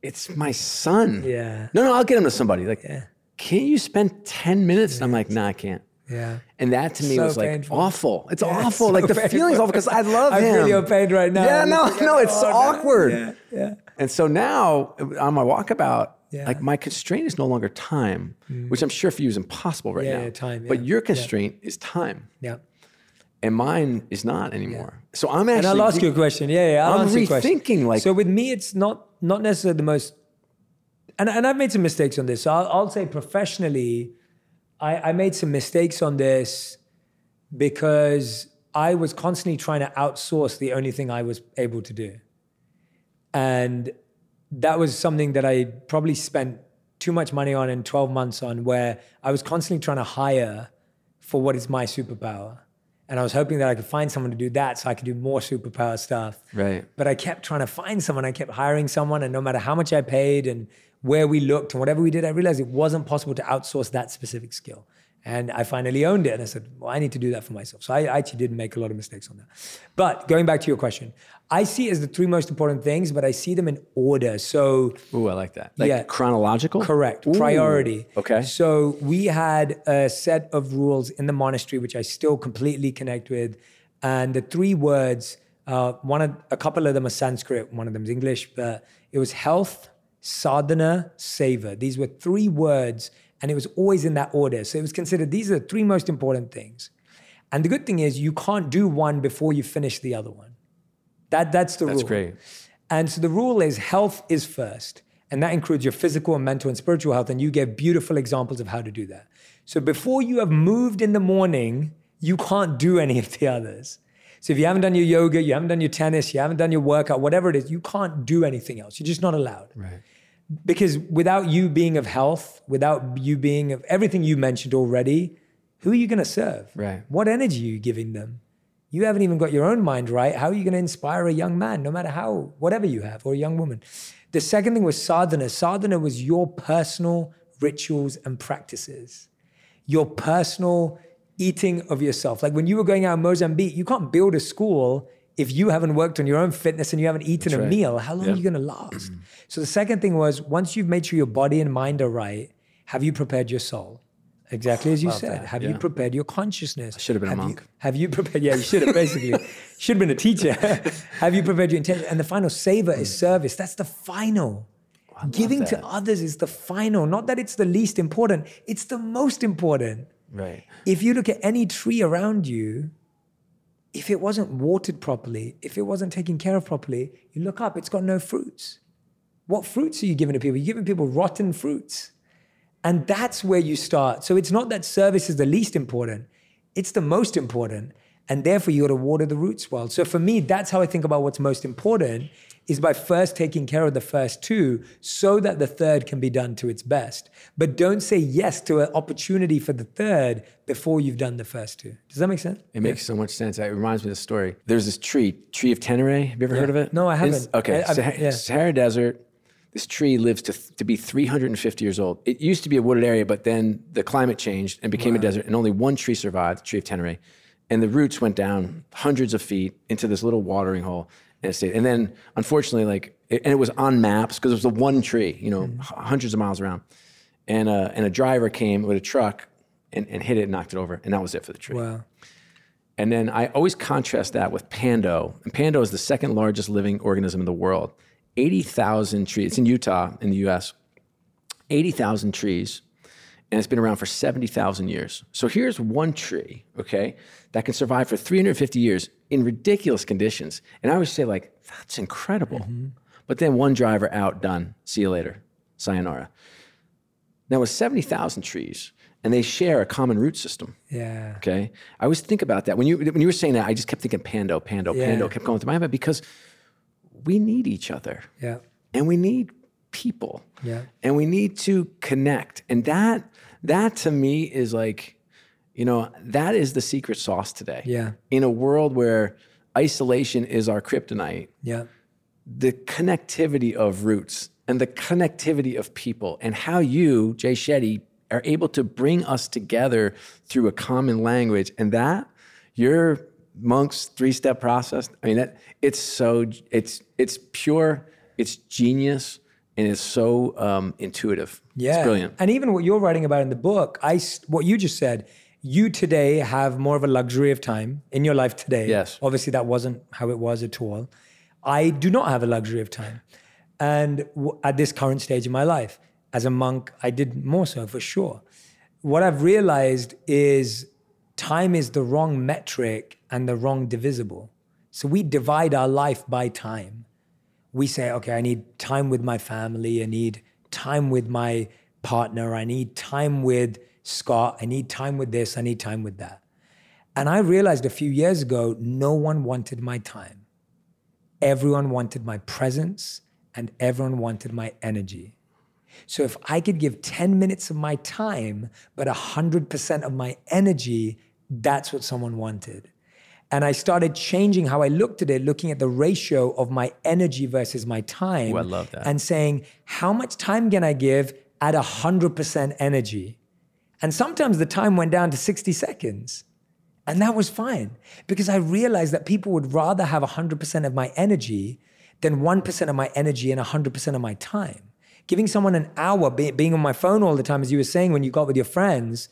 it's my son.
Yeah.
No, no, I'll get him to somebody. Like,
Yeah.
can't you spend 10 minutes? And I'm like, nah, I can't.
Yeah.
And that to me
So
was like
painful.
awful. It's
Yeah,
awful.
so
like the
painful.
feeling's awful because I love
I
him.
feel your pain right now.
Yeah, no, no, it's
oh, no.
awkward.
Yeah. Yeah.
And so now on my walkabout,
Yeah.
like my constraint is no longer time, mm. which I'm sure for you is impossible right
Yeah,
now.
yeah, time,
But your constraint is time,
Yeah.
and mine is not anymore. So I'm actually.
And I'll ask you a question. Yeah, yeah. I'll
I'm
answer your question.
rethinking, like-
so with me, it's not not necessarily the most. And and I've made some mistakes on this. So I'll, I'll say professionally, I, I made some mistakes on this because I was constantly trying to outsource the only thing I was able to do, and that was something that I probably spent too much money on and 12 months on, where I was constantly trying to hire for what is my superpower. And I was hoping that I could find someone to do that so I could do more superpower stuff.
Right.
But I kept trying to find someone. I kept hiring someone. And no matter how much I paid and where we looked and whatever we did, I realized it wasn't possible to outsource that specific skill. And I finally owned it. And I said, well, I need to do that for myself. So I actually did make a lot of mistakes on that. But going back to your question, I see it as the three most important things, but I see them in order. So
Ooh, I like that. Like
Yeah.
chronological.
Correct.
Ooh,
Priority.
Okay.
So we had a set of rules in the monastery, which I still completely connect with. And the three words, uh, one of, a couple of them are Sanskrit, one of them is English, but it was health, sadhana, seva. These were three words, and it was always in that order. So it was considered these are the three most important things. And the good thing is you can't do one before you finish the other one. That, that's the rule.
That's great.
And so the rule is health is first. And that includes your physical and mental and spiritual health. And you give beautiful examples of how to do that. So before you have moved in the morning, you can't do any of the others. So if you haven't done your yoga, you haven't done your tennis, you haven't done your workout, whatever it is, you can't do anything else. You're just not allowed.
Right.
Because without you being of health, without you being of everything you mentioned already, who are you going to serve?
Right.
What energy are you giving them? You haven't even got your own mind right. How are you going to inspire a young man, no matter how, whatever you have, or a young woman? The second thing was sadhana. Sadhana was your personal rituals and practices, your personal eating of yourself. Like when you were going out in Mozambique, you can't build a school if you haven't worked on your own fitness and you haven't eaten a meal. How long
Yeah.
are you going to last? Mm. so the second thing was once you've made sure your body and mind are right, have you prepared your soul? Exactly as you said.
that,
Have you prepared your consciousness?
should have been a
you-
monk.
have you prepared? Yeah, you should have basically. should have been a teacher. have you prepared your intention? And the final seva is mm. service. That's the final. Oh,
Giving
to others is the final. Not that it's the least important. It's the most important.
Right.
If you look at any tree around you, if it wasn't watered properly, if it wasn't taken care of properly, you look up, it's got no fruits. What fruits are you giving to people? You're giving people rotten fruits. And that's where you start. So it's not that service is the least important, it's the most important. And therefore, you got to water the roots well. So for me, that's how I think about what's most important is by first taking care of the first two so that the third can be done to its best. But don't say yes to an opportunity for the third before you've done the first two. Does that make sense?
It makes so much sense. It reminds me of the story. There's this tree, tree of Tenere. Have you ever heard of it?
No, I haven't.
okay,
I-
Sahara,
yeah.
Sahara Desert. This tree lives to, to be 350 years old. It used to be a wooded area, but then the climate changed and became a desert, and only one tree survived, the tree of Tenere. And the roots went down hundreds of feet into this little watering hole. And, stayed. and then, unfortunately, like, it, and it was on maps because it was the one tree, you know, h- hundreds of miles around. And, uh, and a driver came with a truck and, and hit it and knocked it over. And that was it for the tree.
Wow.
And then I always contrast that with Pando. And Pando is the second largest living organism in the world. 80,000 trees. It's in Utah, in the US. 80,000 trees. And it's been around for 70,000 years. So here's one tree, okay, that can survive for 350 years in ridiculous conditions. And I always say, like, that's incredible. Mm-hmm. But then one driver out, done. See you later. Sayonara. Now, with 70,000 trees, and they share a common root system.
Yeah.
Okay. I always think about that. When you when you were saying that, I just kept thinking Pando, Pando,
Yeah.
Pando kept going through my head because we need each other
Yeah.
and we need people.
Yeah.
And we need to connect. And that that to me is like, you know, that is the secret sauce today.
Yeah.
In a world where isolation is our kryptonite,
Yeah.
the connectivity of roots and the connectivity of people and how you, Jay Shetty, are able to bring us together through a common language. And that, your monk's three-step process, I mean, that it's so it's it's pure, it's genius, and it's so um, intuitive.
Yeah.
It's brilliant.
And even what you're writing about in the book, I what you just said, you today have more of a luxury of time in your life today.
Yes.
Obviously, that wasn't how it was at all. I do not have a luxury of time. And w- at this current stage in my life, as a monk, I did more so for sure. What I've realized is time is the wrong metric and the wrong divisible. So we divide our life by time we say, okay, I need time with my family, I need time with my partner, I need time with Scott, I need time with this, I need time with that. And I realized a few years ago, no one wanted my time. Everyone wanted my presence and everyone wanted my energy. So if I could give 10 minutes of my time, but 100% of my energy, that's what someone wanted. And I started changing how I looked at it, looking at the ratio of my energy versus my time.
Ooh, I love that.
And saying, how much time can I give at 100% energy? And sometimes the time went down to 60 seconds. And that was fine because I realized that people would rather have 100% of my energy than 1% of my energy and 100% of my time. Giving someone an hour, be- being on my phone all the time, as you were saying when you got with your friends,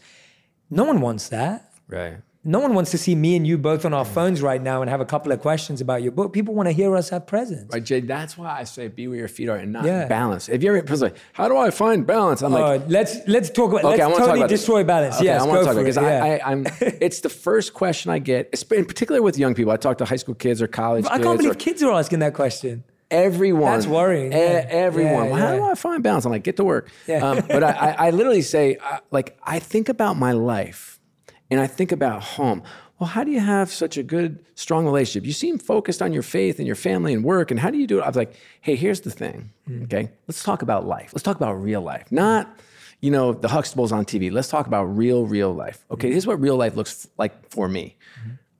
no one wants that.
Right.
No one wants to see me and you both on our phones right now and have a couple of questions about your book. People want to hear us have presence.
Right, Jay, that's why I say be where your feet are and not
Yeah.
balance. If you're ever like, how do I find balance? I'm like,
Uh, let's let's talk about
Okay, I
let's
want to
totally
talk about
destroy balance.
Okay,
yes,
I want to talk about
it.
because
yeah.
I, I, I'm. It's the first question I get, in particular with young people. I talk to high school kids or college
I can't believe
or
kids are asking that question.
everyone.
That's worrying,
E-
yeah.
everyone.
Yeah,
Well, How do I find balance? I'm like, get to work.
Yeah.
Um, but I, I, I literally say, uh, like, I think about my life, and I think about home. Well, how do you have such a good, strong relationship? You seem focused on your faith and your family and work. And how do you do it? I was like, hey, here's the thing.
Hmm.
Okay, let's talk about life. Let's talk about real life, not you know the Huxtables on TV. Let's talk about real, real life. Okay,
Hmm.
here's what real life looks like for me.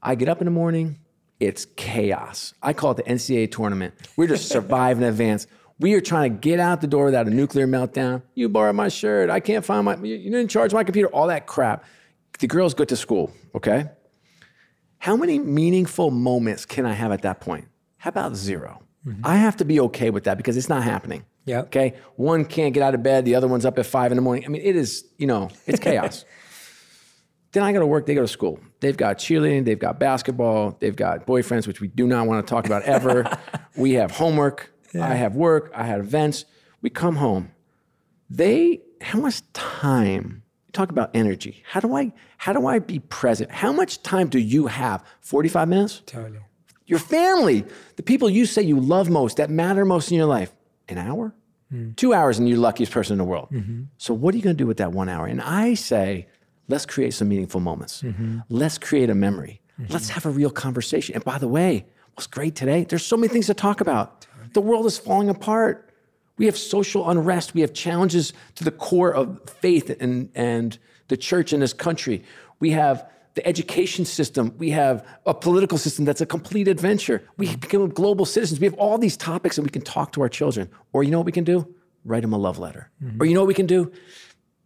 I get up in the morning. It's chaos. I call it the NCAA tournament. We're just surviving in advance. We are trying to get out the door without a nuclear meltdown. You borrowed my shirt. I can't find my. You didn't charge my computer. All that crap. The girls go to school. Okay. How many meaningful moments can I have at that point? How about 0 mm-hmm. I have to be okay with that because it's not happening.
Yeah.
Okay. One can't get out of bed. The other one's up at five in the morning. I mean, it is. You know, it's chaos. Then I go to work, they go to school. They've got cheerleading, they've got basketball, they've got boyfriends, which we do not want to talk about ever. we have homework, I have work, I have events. We come home. They, how much time? Talk about energy. How do I, how do I be present? How much time do you have? 45 minutes?
Totally.
Your family, the people you say you love most, that matter most in your life, an hour? Hmm. Two hours, and you're the luckiest person in the world. Mm-hmm. So, what are you going to do with that one hour? And I say, let's create some meaningful moments. Mm-hmm. Let's create a memory. Mm-hmm. Let's have a real conversation. And by the way, what's great today? There's so many things to talk about. The world is falling apart. We have social unrest. We have challenges to the core of faith and, and the church in this country. We have the education system. We have a political system that's a complete adventure. We become global citizens. We have all these topics and we can talk to our children. Or you know what we can do? Write them a love letter. Mm-hmm. Or you know what we can do?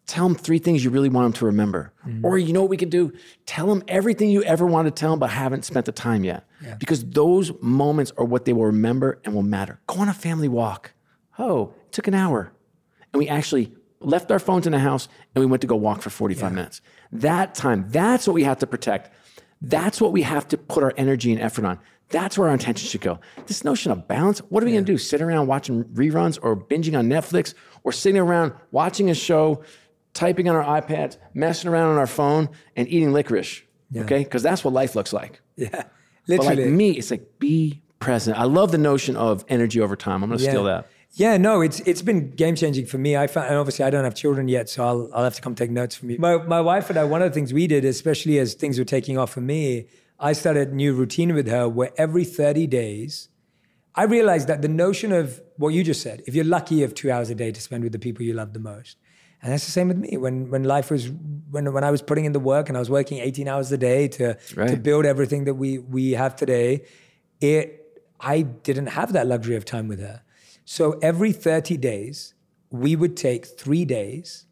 Tell them three things you really want them to remember. Mm-hmm. Or you know what we can do? Tell them everything you ever want to tell them but haven't spent the time yet. Yeah. Because those moments are what they will remember and will matter. Go on a family walk. Oh, it took an hour. And we actually left our phones in the house and we went to go walk for 45 minutes. That time, that's what we have to protect. That's what we have to put our energy and effort on. That's where our attention should go. This notion of balance, what are we gonna do? Sit around watching reruns or binging on Netflix or sitting around watching a show, typing on our iPads, messing around on our phone, and eating licorice. Okay? Because that's what life looks like.
Yeah. Literally.
But like me, it's like be present. I love the notion of energy over time. I'm gonna steal that.
Yeah, no, it's it's been game changing for me. I found, and obviously I don't have children yet, so I'll I'll have to come take notes from you. My my wife and I, one of the things we did, especially as things were taking off for me, I started a new routine with her where every 30 days, I realized that the notion of what you just said, if you're lucky, you have two hours a day to spend with the people you love the most. And that's the same with me. When when life was when when I was putting in the work and I was working 18 hours a day to to build everything that we we have today, it I didn't have that luxury of time with her. So every 30 days, we would take three days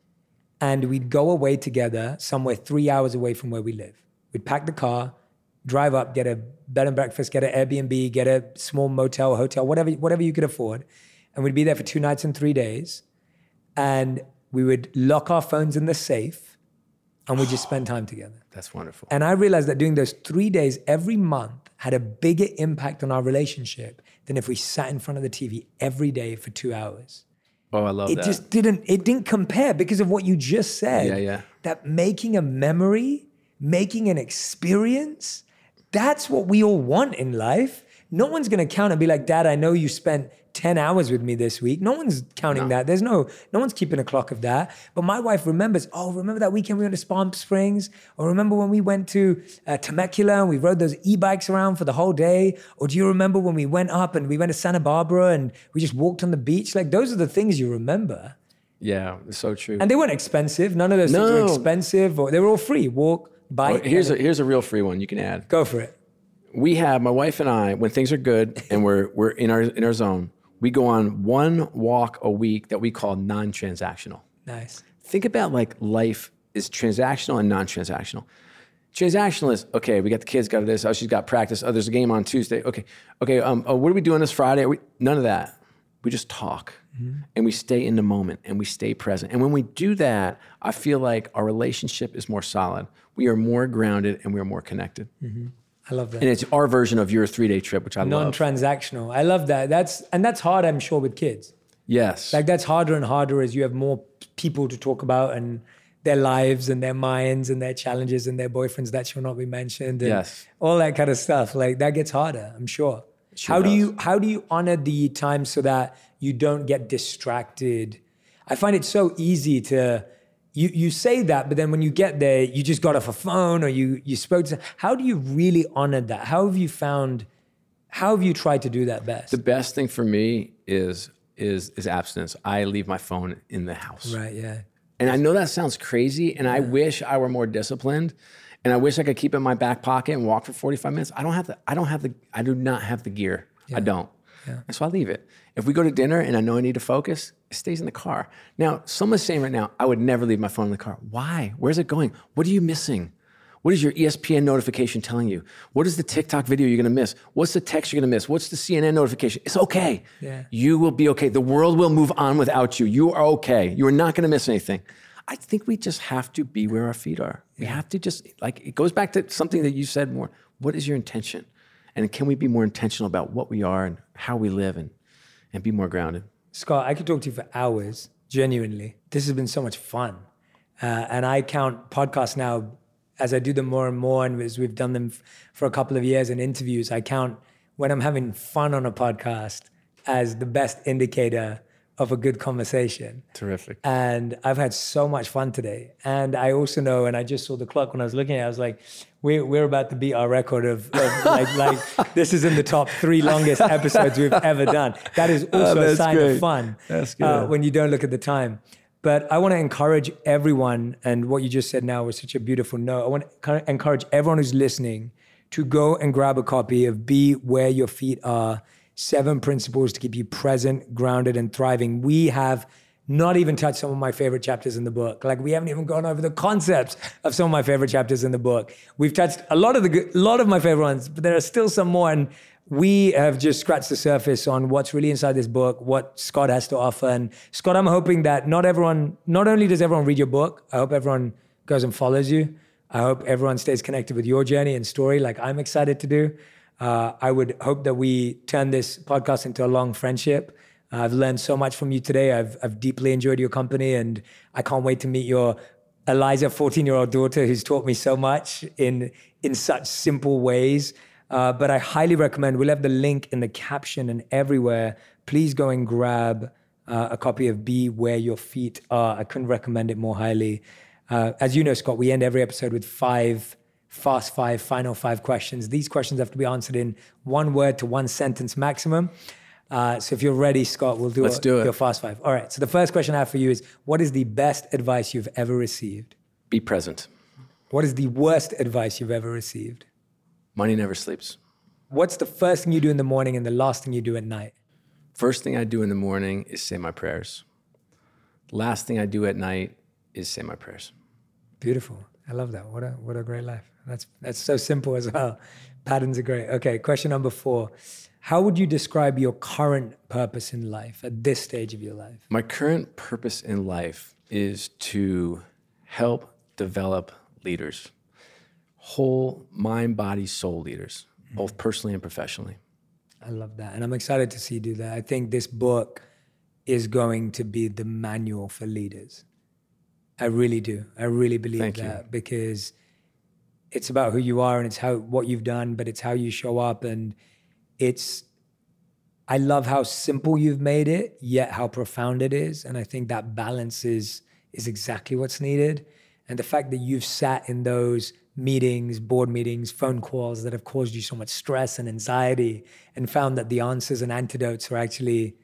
and we'd go away together somewhere three hours away from where we live. We'd pack the car, drive up, get a bed and breakfast, get an Airbnb, get a small motel, hotel, whatever, whatever you could afford. And we'd be there for two nights and three days. And we would lock our phones in the safe and we'd just spend time together.
That's wonderful.
And I realized that doing those three days every month had a bigger impact on our relationship than if we sat in front of the TV every day for two hours.
Oh, I love
It
that.
It just didn't, it didn't compare because of what you just said.
Yeah, yeah.
That making a memory, making an experience, that's what we all want in life. No one's gonna count and be like, Dad, I know you spent 10 hours with me this week. No one's counting that. There's no, no one's keeping a clock of that. But my wife remembers, oh, remember that weekend we went to Palm Springs? Or remember when we went to uh, Temecula and we rode those e-bikes around for the whole day? Or do you remember when we went up and we went to Santa Barbara and we just walked on the beach? Like those are the things you remember.
yeah, it's so true.
And they weren't expensive. None of those things were expensive or they were all free. Walk, bike.
here's a here's a real free one you can add.
go for it.
We have my wife and I when things are good and we're we're in our in our zone. We go on one walk a week that we call non-transactional.
Nice.
Think about like life is transactional and non-transactional. Transactional is okay. We got the kids, got this. Oh, she's got practice. Oh, there's a game on Tuesday. Okay, okay. Um, oh, what are we doing this Friday? Are we, none of that. We just talk and we stay in the moment and we stay present. And when we do that, I feel like our relationship is more solid. We are more grounded and we are more connected.
I love that.
And it's our version of your three day trip, which I love.
Non-transactional. I love that. That's and that's hard, I'm sure, with kids.
Yes.
Like that's harder and harder as you have more people to talk about and their lives and their minds and their challenges and their boyfriends that shall not be mentioned and
Yes.
all that kind of stuff. Like that gets harder, I'm sure.
sure
how do you how do you honor the time so that you don't get distracted? I find it so easy to you you say that, but then when you get there, you just got off a phone or you you spoke to how do you really honor that? How have you found how have you tried to do that best?
the best thing for me is is is abstinence. I leave my phone in the house.
right, yeah.
And I know that sounds crazy, and I wish I were more disciplined, and I wish I could keep it in my back pocket and walk for 45 minutes. I don't have the, I don't have the, I do not have the gear. I don't. And so I leave it. If we go to dinner and I know I need to focus, it stays in the car. Now, someone's saying right now, I would never leave my phone in the car. Why? Where's it going? What are you missing? What is your ESPN notification telling you? What is the TikTok video you're gonna miss? What's the text you're gonna miss? What's the CNN notification? It's okay.
Yeah.
You will be okay. The world will move on without you. You are okay. You are not gonna miss anything. I think we just have to be where our feet are. We have to just like it goes back to something that you said more. What is your intention? And can we be more intentional about what we are and how we live and and be more grounded?
Scott, I could talk to you for hours, genuinely. This has been so much fun. Uh, and I count podcasts now as I do them more and more, and as we've done them f- for a couple of years in interviews, I count when I'm having fun on a podcast as the best indicator of a good conversation.
Terrific.
And I've had so much fun today. And I also know, and I just saw the clock when I was looking at it, I was like, we're, we're about to beat our record of, of like, like, this is in the top three longest episodes we've ever done. That is also a sign
great.
of fun
That's
uh,
good.
when you don't look at the time. But I want to encourage everyone, and what you just said now was such a beautiful note. I want to encourage everyone who's listening to go and grab a copy of Be Where Your Feet Are Seven Principles to Keep You Present, Grounded, and Thriving. We have not even touched some of my favorite chapters in the book. Like we haven't even gone over the concepts of some of my favorite chapters in the book. We've touched a lot of the a lot of my favorite ones, but there are still some more. And we have just scratched the surface on what's really inside this book, what Scott has to offer. And Scott, I'm hoping that not everyone, not only does everyone read your book, I hope everyone goes and follows you. I hope everyone stays connected with your journey and story, like I'm excited to do. Uh, I would hope that we turn this podcast into a long friendship. I've learned so much from you today. I've, I've deeply enjoyed your company, and I can't wait to meet your Eliza, 14 year old daughter, who's taught me so much in, in such simple ways. Uh, but I highly recommend, we'll have the link in the caption and everywhere. Please go and grab uh, a copy of Be Where Your Feet Are. I couldn't recommend it more highly. Uh, as you know, Scott, we end every episode with five fast five, final five questions. These questions have to be answered in one word to one sentence maximum. Uh, so if you're ready, Scott, we'll do,
Let's
a-
do it.
your fast five. All right. So the first question I have for you is What is the best advice you've ever received?
Be present.
What is the worst advice you've ever received?
Money never sleeps.
What's the first thing you do in the morning and the last thing you do at night?
First thing I do in the morning is say my prayers. Last thing I do at night is say my prayers.
Beautiful. I love that. What a what a great life. That's that's so simple as well. Patterns are great. Okay, question number four. How would you describe your current purpose in life at this stage of your life?
My current purpose in life is to help develop leaders, whole mind, body, soul leaders, both personally and professionally.
I love that. And I'm excited to see you do that. I think this book is going to be the manual for leaders. I really do. I really believe
Thank you.
that because it's about who you are and it's how what you've done, but it's how you show up and it's I love how simple you've made it, yet how profound it is. And I think that balance is is exactly what's needed. And the fact that you've sat in those meetings, board meetings, phone calls that have caused you so much stress and anxiety and found that the answers and antidotes are actually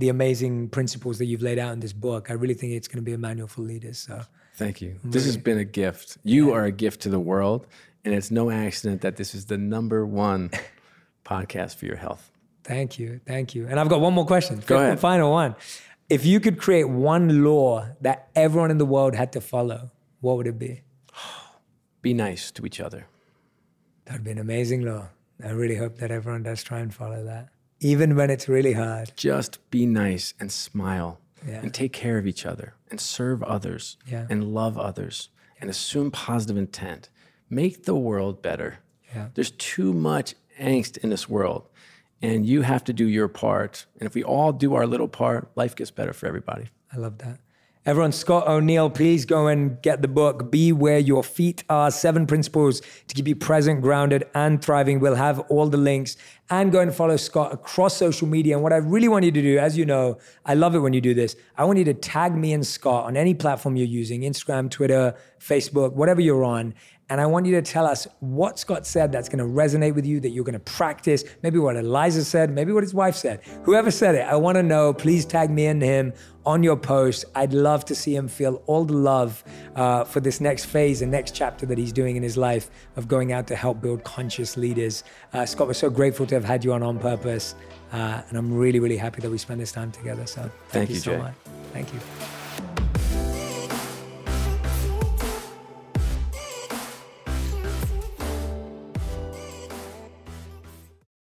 the amazing principles that you've laid out in this book. I really think it's going to be a manual for leaders. So
Thank you. This has been a gift. You are a gift to the world, and it's no accident that this is the number one podcast for your health.
thank you. Thank you. And I've got one more question. Fifth
ahead.
final one. If you could create one law that everyone in the world had to follow, what would it be?
Be nice to each other.
That'd be an amazing law. I really hope that everyone does try and follow that, even when it's really hard.
Just be nice and smile
Yeah.
and take care of each other and serve others
Yeah.
and love others and assume positive intent. Make the world better.
Yeah.
There's too much angst in this world, and you have to do your part. And if we all do our little part, life gets better for everybody.
I love that. Everyone, Scott O'Neil, please go and get the book, Be Where Your Feet Are Seven Principles to Keep You Present, Grounded, and Thriving. We'll have all the links and go and follow Scott across social media. And what I really want you to do, as you know, I love it when you do this. I want you to tag me and Scott on any platform you're using Instagram, Twitter, Facebook, whatever you're on. And I want you to tell us what Scott said that's going to resonate with you, that you're going to practice, maybe what Eliza said, maybe what his wife said. Whoever said it, I want to know. Please tag me and him on your post. I'd love to see him feel all the love uh, for this next phase and next chapter that he's doing in his life of going out to help build conscious leaders. Uh, Scott, we're so grateful to have had you on On Purpose. Uh, and I'm really, really happy that we spent this time together. So thank,
Thank
you,
you,
so
Jay.
much. Thank you.